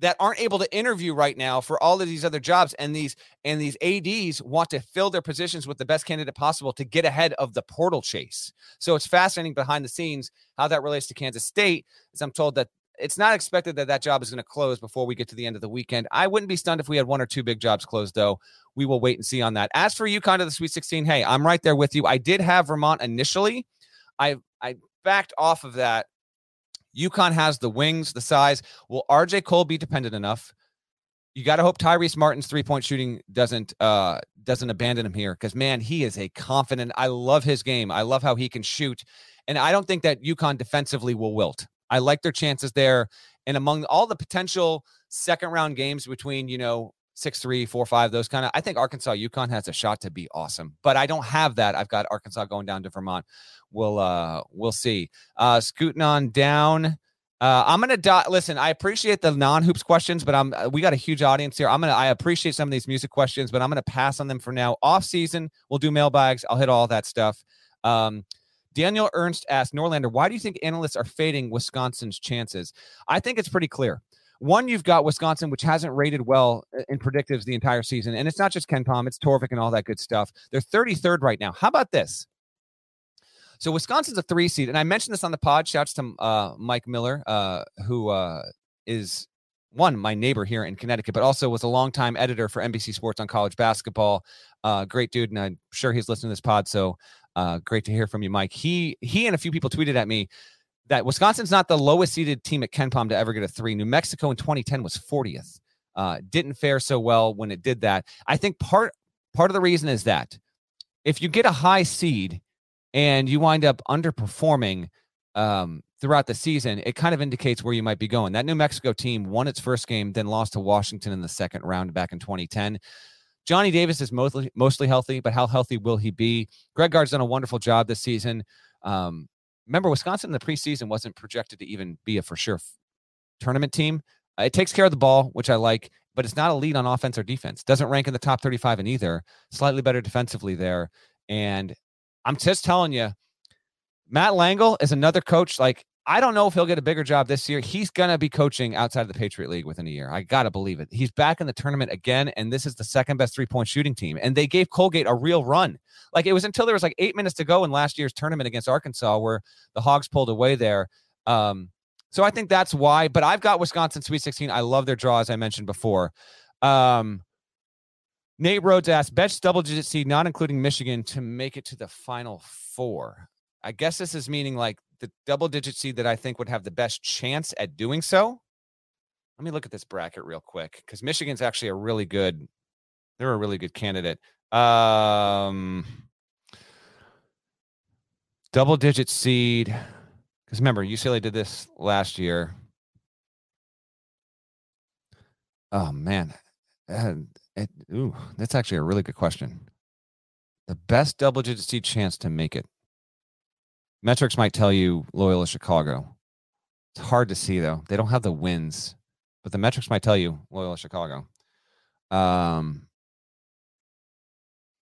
that aren't able to interview right now for all of these other jobs and these and these ads want to fill their positions with the best candidate possible to get ahead of the portal chase so it's fascinating behind the scenes how that relates to kansas state as i'm told that it's not expected that that job is going to close before we get to the end of the weekend. I wouldn't be stunned if we had one or two big jobs closed, though. We will wait and see on that. As for UConn to the Sweet 16, hey, I'm right there with you. I did have Vermont initially. I I backed off of that. UConn has the wings, the size. Will RJ Cole be dependent enough? You got to hope Tyrese Martin's three point shooting doesn't uh doesn't abandon him here because man, he is a confident. I love his game. I love how he can shoot, and I don't think that UConn defensively will wilt. I like their chances there. And among all the potential second round games between, you know, six, three, four, five, those kind of, I think Arkansas UConn has a shot to be awesome. But I don't have that. I've got Arkansas going down to Vermont. We'll uh we'll see. Uh scooting on down. Uh, I'm gonna die. Listen, I appreciate the non-hoops questions, but I'm we got a huge audience here. I'm gonna I appreciate some of these music questions, but I'm gonna pass on them for now. Off season, we'll do mailbags. I'll hit all that stuff. Um, Daniel Ernst asked Norlander, why do you think analysts are fading Wisconsin's chances? I think it's pretty clear. One, you've got Wisconsin, which hasn't rated well in predictives the entire season. And it's not just KenPom, it's Torvik and all that good stuff. They're 33rd right now. How about this? So Wisconsin's a three seed. And I mentioned this on the pod. Shouts to uh, Mike Miller, uh, who uh, is one, my neighbor here in Connecticut, but also was a longtime editor for NBC Sports on college basketball. Uh, great dude. And I'm sure he's listening to this pod. So uh, great to hear from you, Mike. He he and a few people tweeted at me that Wisconsin's not the lowest seeded team at KenPom to ever get a three. New Mexico in 2010 was 40th. Uh, didn't fare so well when it did that. I think part part of the reason is that if you get a high seed and you wind up underperforming um, throughout the season, it kind of indicates where you might be going. That New Mexico team won its first game, then lost to Washington in the second round back in 2010. Johnny Davis is mostly mostly healthy, but how healthy will he be? Greg Gard's done a wonderful job this season. Um, remember, Wisconsin in the preseason wasn't projected to even be a for sure f- tournament team. Uh, it takes care of the ball, which I like, but it's not a lead on offense or defense. Doesn't rank in the top 35 in either. Slightly better defensively there. And I'm just telling you, Matt Langel is another coach. Like I don't know if he'll get a bigger job this year. He's going to be coaching outside of the Patriot League within a year. I got to believe it. He's back in the tournament again, and this is the second best three point shooting team. And they gave Colgate a real run. Like it was until there was like eight minutes to go in last year's tournament against Arkansas where the Hogs pulled away there. Um, so I think that's why. But I've got Wisconsin Sweet 16. I love their draw, as I mentioned before. Um, Nate Rhodes asked, best double digit seed, not including Michigan, to make it to the final four. I guess this is meaning like the double digit seed that I think would have the best chance at doing so. Let me look at this bracket real quick because Michigan's actually a really good, they're a really good candidate. Um, double digit seed. Because remember, UCLA did this last year. Oh man, it, ooh, that's actually a really good question. The best double-digit seed chance to make it. Metrics might tell you Loyola Chicago. It's hard to see though. They don't have the wins, but the metrics might tell you Loyola Chicago. Um,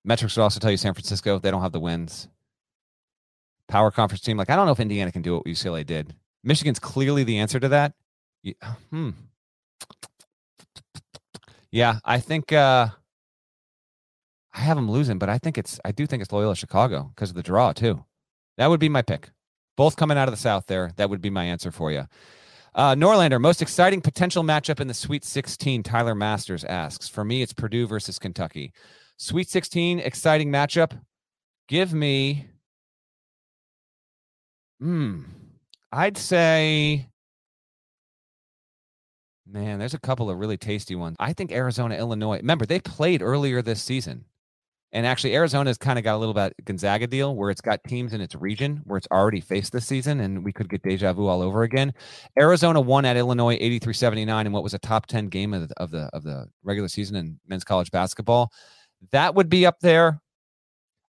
metrics would also tell you San Francisco. They don't have the wins. Power conference team. Like I don't know if Indiana can do what UCLA did. Michigan's clearly the answer to that. Yeah, hmm. Yeah, I think uh I have them losing, but I think it's I do think it's Loyola Chicago because of the draw too. That would be my pick. Both coming out of the South there. That would be my answer for you. Uh, Norlander, most exciting potential matchup in the Sweet 16, Tyler Masters asks. For me, it's Purdue versus Kentucky. Sweet 16, exciting matchup. Give me, hmm, I'd say, man, there's a couple of really tasty ones. I think Arizona, Illinois. Remember, they played earlier this season. And actually, Arizona's kind of got a little bit Gonzaga deal where it's got teams in its region where it's already faced this season, and we could get deja vu all over again. Arizona won at Illinois 83-79 in what was a top 10 game of the, of the of the regular season in men's college basketball. That would be up there.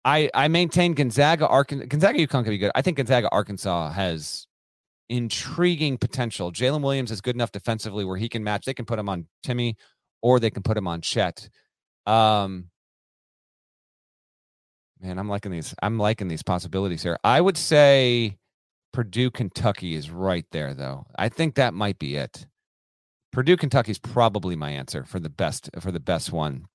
I I maintain Gonzaga, Arkansas, Gonzaga UConn could be good. I think Gonzaga Arkansas has intriguing potential. Jaylin Williams is good enough defensively where he can match. They can put him on Timme or they can put him on Chet. Um, Man, I'm liking these. I'm liking these possibilities here. I would say Purdue, Kentucky is right there, though. I think that might be it. Purdue, Kentucky is probably my answer for the best for the best one.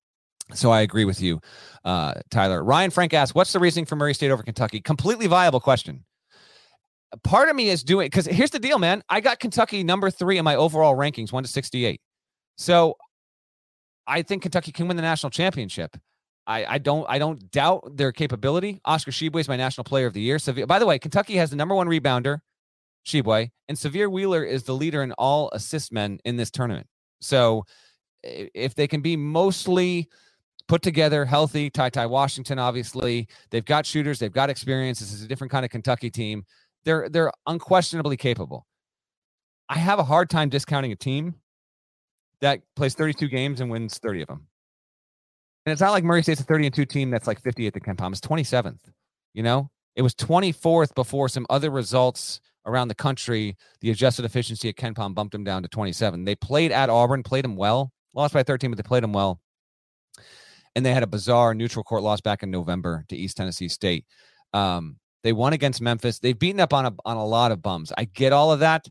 So I agree with you, uh, Tyler. Ryan Frank asks, "What's the reasoning for Murray State over Kentucky?" Completely viable question. Part of me is doing because here's the deal, man. I got Kentucky number three in my overall rankings, one to sixty-eight. So I think Kentucky can win the national championship. I, I don't I don't doubt their capability. Oscar Tshiebwe is my national player of the year. By the way, Kentucky has the number one rebounder, Tshiebwe, and Sahvir Wheeler is the leader in all assist men in this tournament. So if they can be mostly put together, healthy, Ty Ty Washington, obviously, they've got shooters, they've got experience. This is a different kind of Kentucky team. They're they're unquestionably capable. I have a hard time discounting a team that plays 32 games and wins 30 of them. And it's not like Murray State's a 30 and 2 team that's like 58th at KenPom. It's 27th. You know, it was 24th before some other results around the country. The adjusted efficiency at KenPom bumped them down to 27. They played at Auburn, played them well, lost by 13, but they played them well. And they had a bizarre neutral court loss back in November to East Tennessee State. Um, they won against Memphis. They've beaten up on a on a lot of bums. I get all of that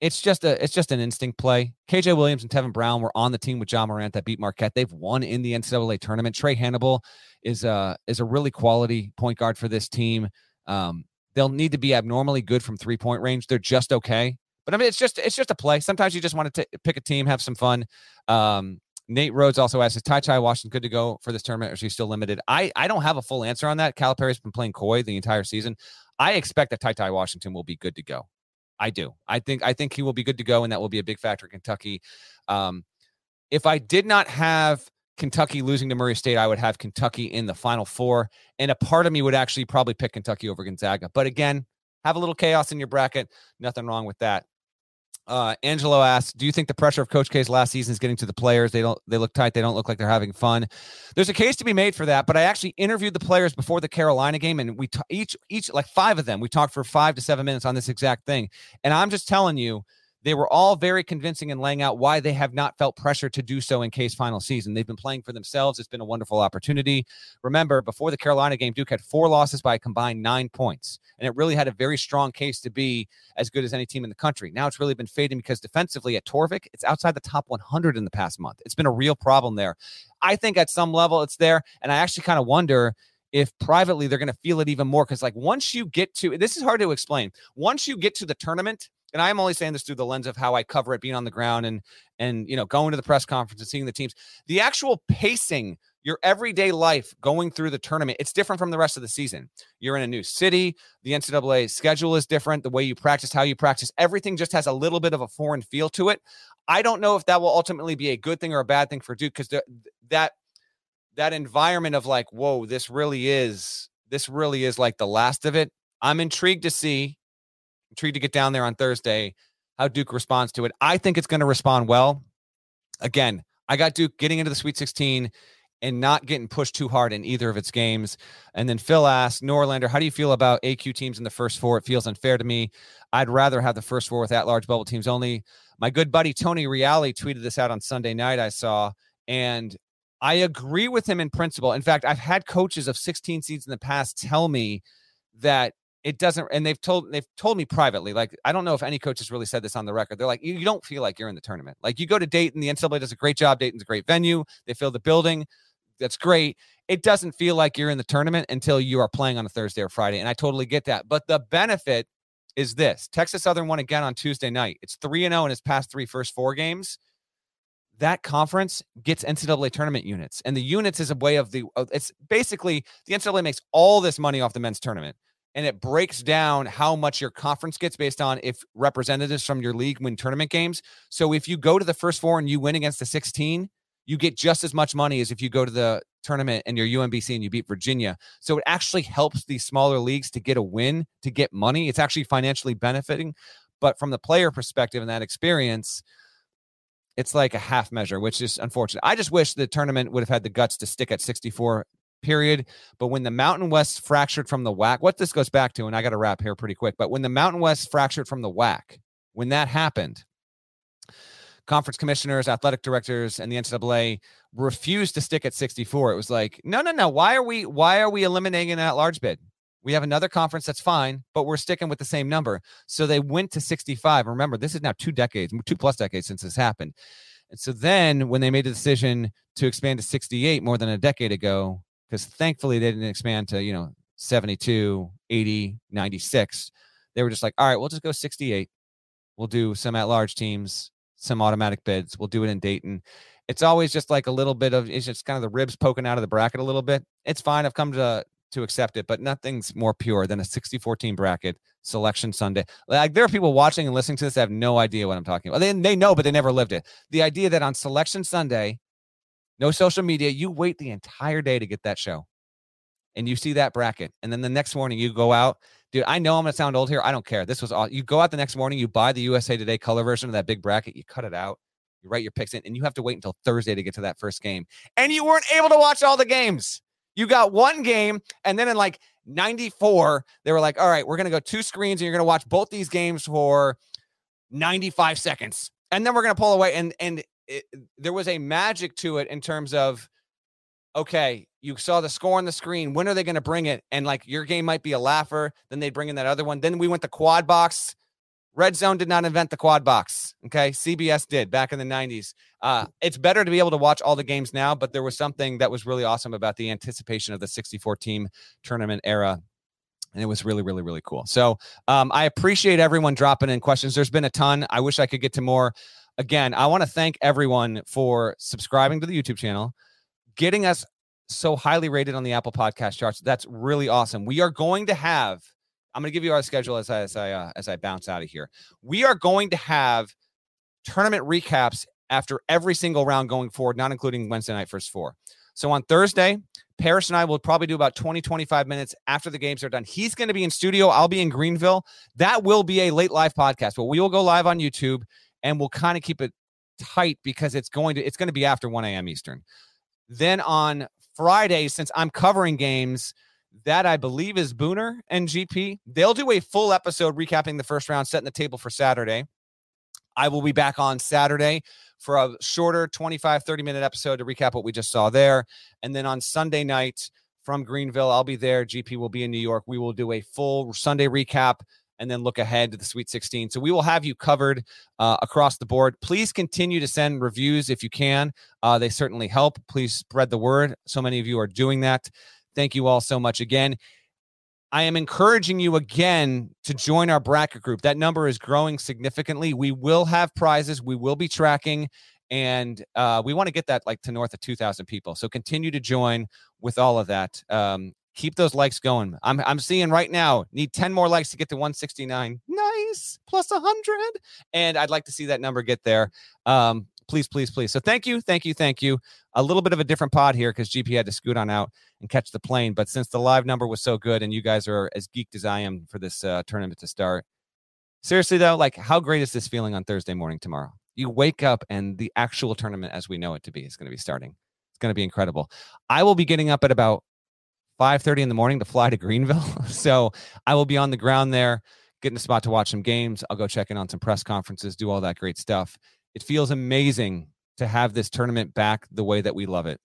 it's just a it's just an instinct play. KJ Williams and Tevin Brown were on the team with Ja Morant that beat Marquette. They've won in the NCAA tournament. Trae Hannibal is a is a really quality point guard for this team. Um, they'll need to be abnormally good from three point range. They're just okay, but I mean it's just it's just a play. Sometimes you just want to t- pick a team, have some fun. Um, Nate Rhodes also asks, "Is Ty Ty Washington good to go for this tournament, or is he still limited?" I I don't have a full answer on that. Calipari's been playing coy the entire season. I expect that Ty Ty Washington will be good to go. I do. I think I think he will be good to go, and that will be a big factor in Kentucky. Um, if I did not have Kentucky losing to Murray State, I would have Kentucky in the Final Four, and a part of me would actually probably pick Kentucky over Gonzaga. But again, have a little chaos in your bracket. Nothing wrong with that. Uh, Angelo asks, "Do you think the pressure of Coach K's last season is getting to the players? They don't. They look tight. They don't look like they're having fun. There's a case to be made for that. But I actually interviewed the players before the Carolina game, and we t- each each like five of them. We talked for five to seven minutes on this exact thing. And I'm just telling you, they were all very convincing in laying out why they have not felt pressure to do so in K's final season. They've been playing for themselves. It's been a wonderful opportunity. Remember, before the Carolina game, Duke had four losses by a combined nine points, and it really had a very strong case to be as good as any team in the country. Now it's really been fading because defensively at Torvik, it's outside the top 100 in the past month. It's been a real problem there. I think at some level it's there, and I actually kind of wonder if privately they're going to feel it even more because like once you get to this is hard to explain once you get to the tournament and I'm only saying this through the lens of how I cover it, being on the ground and and you know going to the press conference and seeing the teams. The actual pacing, your everyday life going through the tournament, it's different from the rest of the season. You're in a new city. The NCAA schedule is different. The way you practice, how you practice, everything just has a little bit of a foreign feel to it. I don't know if that will ultimately be a good thing or a bad thing for Duke because that that environment of like, whoa, this really is this really is like the last of it. I'm intrigued to see intrigued to get down there on Thursday, how Duke responds to it. I think it's going to respond well. Again, I got Duke getting into the Sweet 16 and not getting pushed too hard in either of its games. And then Phil asked, Norlander, how do you feel about AQ teams in the first four? It feels unfair to me. I'd rather have the first four with at large bubble teams only. My good buddy Tony Reale tweeted this out on Sunday night, I saw, and I agree with him in principle. In fact, I've had coaches of 16 seeds in the past tell me that it doesn't and they've told they've told me privately like i don't know if any coach has really said this on the record they're like you, you don't feel like you're in the tournament like you go to dayton the ncaa does a great job dayton's a great venue they fill the building that's great it doesn't feel like you're in the tournament until you are playing on a thursday or friday and i totally get that but the benefit is this texas southern won again on tuesday night it's 3 and 0 in its past three first four games that conference gets NCAA tournament units, and the units is a way of the. It's basically the NCAA makes all this money off the men's tournament and it breaks down how much your conference gets based on if representatives from your league win tournament games. So if you go to the first four and you win against the 16, you get just as much money as if you go to the tournament and you're UMBC and you beat Virginia. So it actually helps these smaller leagues to get a win, to get money. It's actually financially benefiting. But from the player perspective and that experience, it's like a half measure, which is unfortunate. I just wish the tournament would have had the guts to stick at 64 period. But when the Mountain West fractured from the WAC, what this goes back to, and I got to wrap here pretty quick, but when the Mountain West fractured from the WAC, when that happened, conference commissioners, athletic directors, and the NCAA refused to stick at 64. It was like, no, no, no. Why are we why are we eliminating that large bid? We have another conference that's fine, but we're sticking with the same number. So they went to 65. Remember, this is now two decades, two plus decades since this happened. And so then when they made the decision to expand to 68 more than a decade ago, because thankfully they didn't expand to, you know, 72, 80, 96. They were just like, all right, we'll just go 68. We'll do some at large teams, some automatic bids. We'll do it in Dayton. It's always just like a little bit of, it's just kind of the ribs poking out of the bracket a little bit. It's fine. I've come to, to accept it, but nothing's more pure than a 64 team bracket selection Sunday. Like there are people watching and listening to this that have no idea what I'm talking about. They, they know, but they never lived it. The idea that on selection Sunday, no social media. You wait the entire day to get that show and you see that bracket. And then the next morning you go out. Dude, I know I'm to sound old here. I don't care. This was all you go out the next morning, you buy the USA Today color version of that big bracket, you cut it out, you write your picks in, and you have to wait until Thursday to get to that first game. And you weren't able to watch all the games. You got one game, and then in like 94, they were like, all right, we're to go two screens and you're to watch both these games for 95 seconds. And then we're to pull away. And, and there was a magic to it in terms of okay, you saw the score on the screen. When are they going to bring it? And like your game might be a laugher. Then they bring in that other one. Then we went to quad box. Red Zone did not invent the quad box. Okay. CBS did back in the 90s. Uh, it's better to be able to watch all the games now, but there was something that was really awesome about the anticipation of the 64 team tournament era. And it was really, really, really cool. So um, I appreciate everyone dropping in questions. There's been a ton. I wish I could get to more again, I want to thank everyone for subscribing to the YouTube channel, getting us so highly rated on the Apple Podcast charts. That's really awesome. We are going to have. I'm going to give you our schedule as I as I uh, as I bounce out of here. We are going to have tournament recaps after every single round going forward, not including Wednesday night first four. So on Thursday, Parrish and I will probably do about 20, 25 minutes after the games are done. He's going to be in studio. I'll be in Greenville. That will be a late live podcast, but we will go live on YouTube and we'll kind of keep it tight because it's going to it's going to be after 1 a.m. Eastern. Then on Friday, since I'm covering games, that I believe is Booner and GP. They'll do a full episode recapping the first round, setting the table for Saturday. I will be back on Saturday for a shorter 25, 30 minute episode to recap what we just saw there. And then on Sunday night from Greenville, I'll be there. GP will be in New York. We will do a full Sunday recap and then look ahead to the Sweet 16. So we will have you covered uh, across the board. Please continue to send reviews if you can. Uh, they certainly help. Please spread the word. So many of you are doing that. Thank you all so much again. I am encouraging you again to join our bracket group. That number is growing significantly. We will have prizes. We will be tracking, and uh, we want to get that like to north of 2,000 people. So continue to join with all of that. Um, keep those likes going. I'm I'm seeing right now need 10 more likes to get to 169. Nice. Plus 100. And I'd like to see that number get there. Um please please please. So thank you, thank you, thank you. A little bit of a different pod here cuz GP had to scoot on out and catch the plane, but since the live number was so good and you guys are as geeked as I am for this uh, tournament to start, Seriously though, like how great is this feeling on Thursday morning tomorrow? You wake up and the actual tournament as we know it to be is going to be starting. It's going to be incredible. I will be getting up at about 5:30 in the morning to fly to Greenville. so I will be on the ground there, getting a spot to watch some games. I'll go check in on some press conferences, do all that great stuff. It feels amazing to have this tournament back the way that we love it.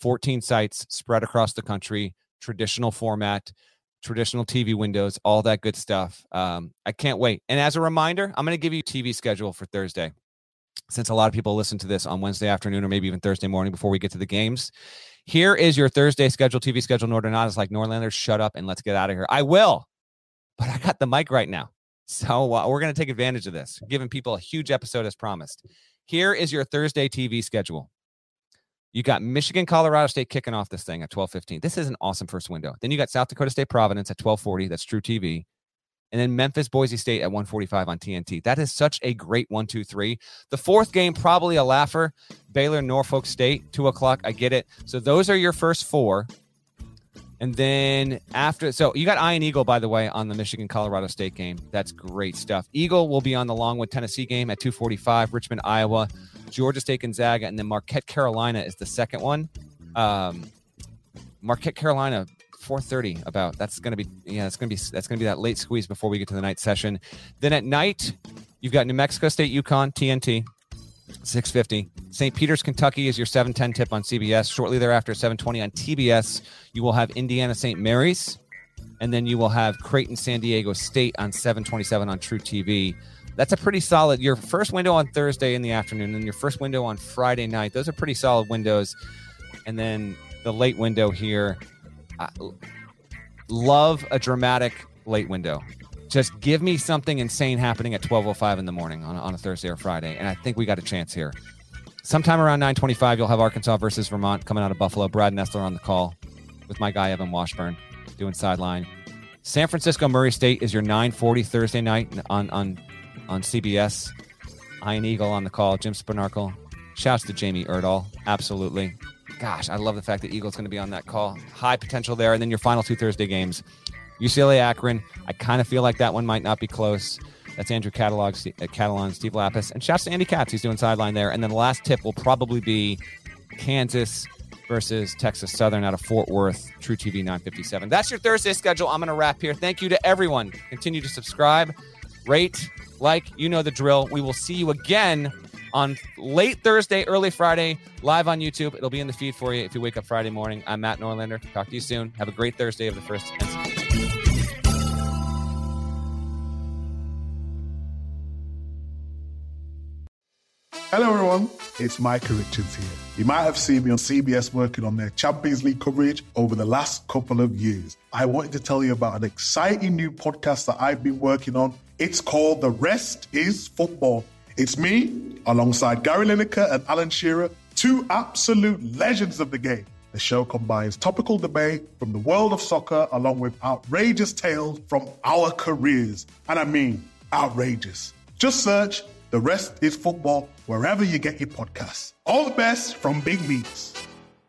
14 sites spread across the country, traditional format, traditional TV windows, all that good stuff. Um, I can't wait. And as a reminder, I'm going to give you TV schedule for Thursday. Since a lot of people listen to this on Wednesday afternoon or maybe even Thursday morning before we get to the games, here is your Thursday schedule, TV schedule. It's like Norlanders, shut up and let's get out of here. I will, but I got the mic right now. So uh, we're going to take advantage of this, giving people a huge episode as promised. Here is your Thursday TV schedule. You got Michigan, Colorado State kicking off this thing at 12:15. This is an awesome first window. Then you got South Dakota State Providence at 12:40. That's truTV. And then Memphis, Boise State at 145 on TNT. That is such a great one, two, three. The fourth game, probably a laugher. Baylor, Norfolk State, two o'clock. I get it. So those are your first four. And then after, so you got Ian Eagle, by the way, on the Michigan Colorado State game. That's great stuff. Eagle will be on the Longwood Tennessee game at 245, Richmond, Iowa. Georgia State Gonzaga, and then Marquette Carolina is the second one. Um, Marquette Carolina, 4:30. About that's going to be yeah, that's going to be that's going to be that late squeeze before we get to the night session. Then at night, you've got New Mexico State, UConn, TNT. 650. St. Peter's, Kentucky is your 710 tip on CBS. Shortly thereafter, 720 on TBS, you will have Indiana St. Mary's, and then you will have Creighton, San Diego State on 727 on truTV that's a pretty solid. Your first window on Thursday in the afternoon and your first window on Friday night. Those are pretty solid windows. And then the late window here. Love a dramatic late window. Just give me something insane happening at 12:05 in the morning on, on a Thursday or Friday, and I think we got a chance here. Sometime around 9:25, you'll have Arkansas versus Vermont coming out of Buffalo. Brad Nessler on the call with my guy Evan Washburn doing sideline. San Francisco Murray State is your 9:40 Thursday night on on on CBS. Ian Eagle on the call. Jim Spanarkel. Shouts to Jamie Erdahl. Absolutely. Gosh, I love the fact that Eagle's going to be on that call. High potential there. And then your final two Thursday games UCLA Akron. I kind of feel like that one might not be close. That's Andrew Catalog, uh, Catalon, Steve Lappas, and shouts to Andy Katz. He's doing sideline there. And then the last tip will probably be Kansas versus Texas Southern out of Fort Worth, truTV 957. That's your Thursday schedule. I'm going to wrap here. Thank you to everyone. Continue to subscribe, rate, like, you know the drill. We will see you again on late Thursday, early Friday, live on YouTube. It'll be in the feed for you if you wake up Friday morning. I'm Matt Norlander. Talk to you soon. Have a great Thursday of the first. Hello, everyone. It's Micah Richards here. You might have seen me on CBS working on their Champions League coverage over the last couple of years. I wanted to tell you about an exciting new podcast that I've been working on it's called The Rest is Football. It's me, alongside Gary Lineker and Alan Shearer, two absolute legends of the game. The show combines topical debate from the world of soccer along with outrageous tales from our careers. And I mean, outrageous. Just search The Rest is Football wherever you get your podcasts. All the best from Big Meats.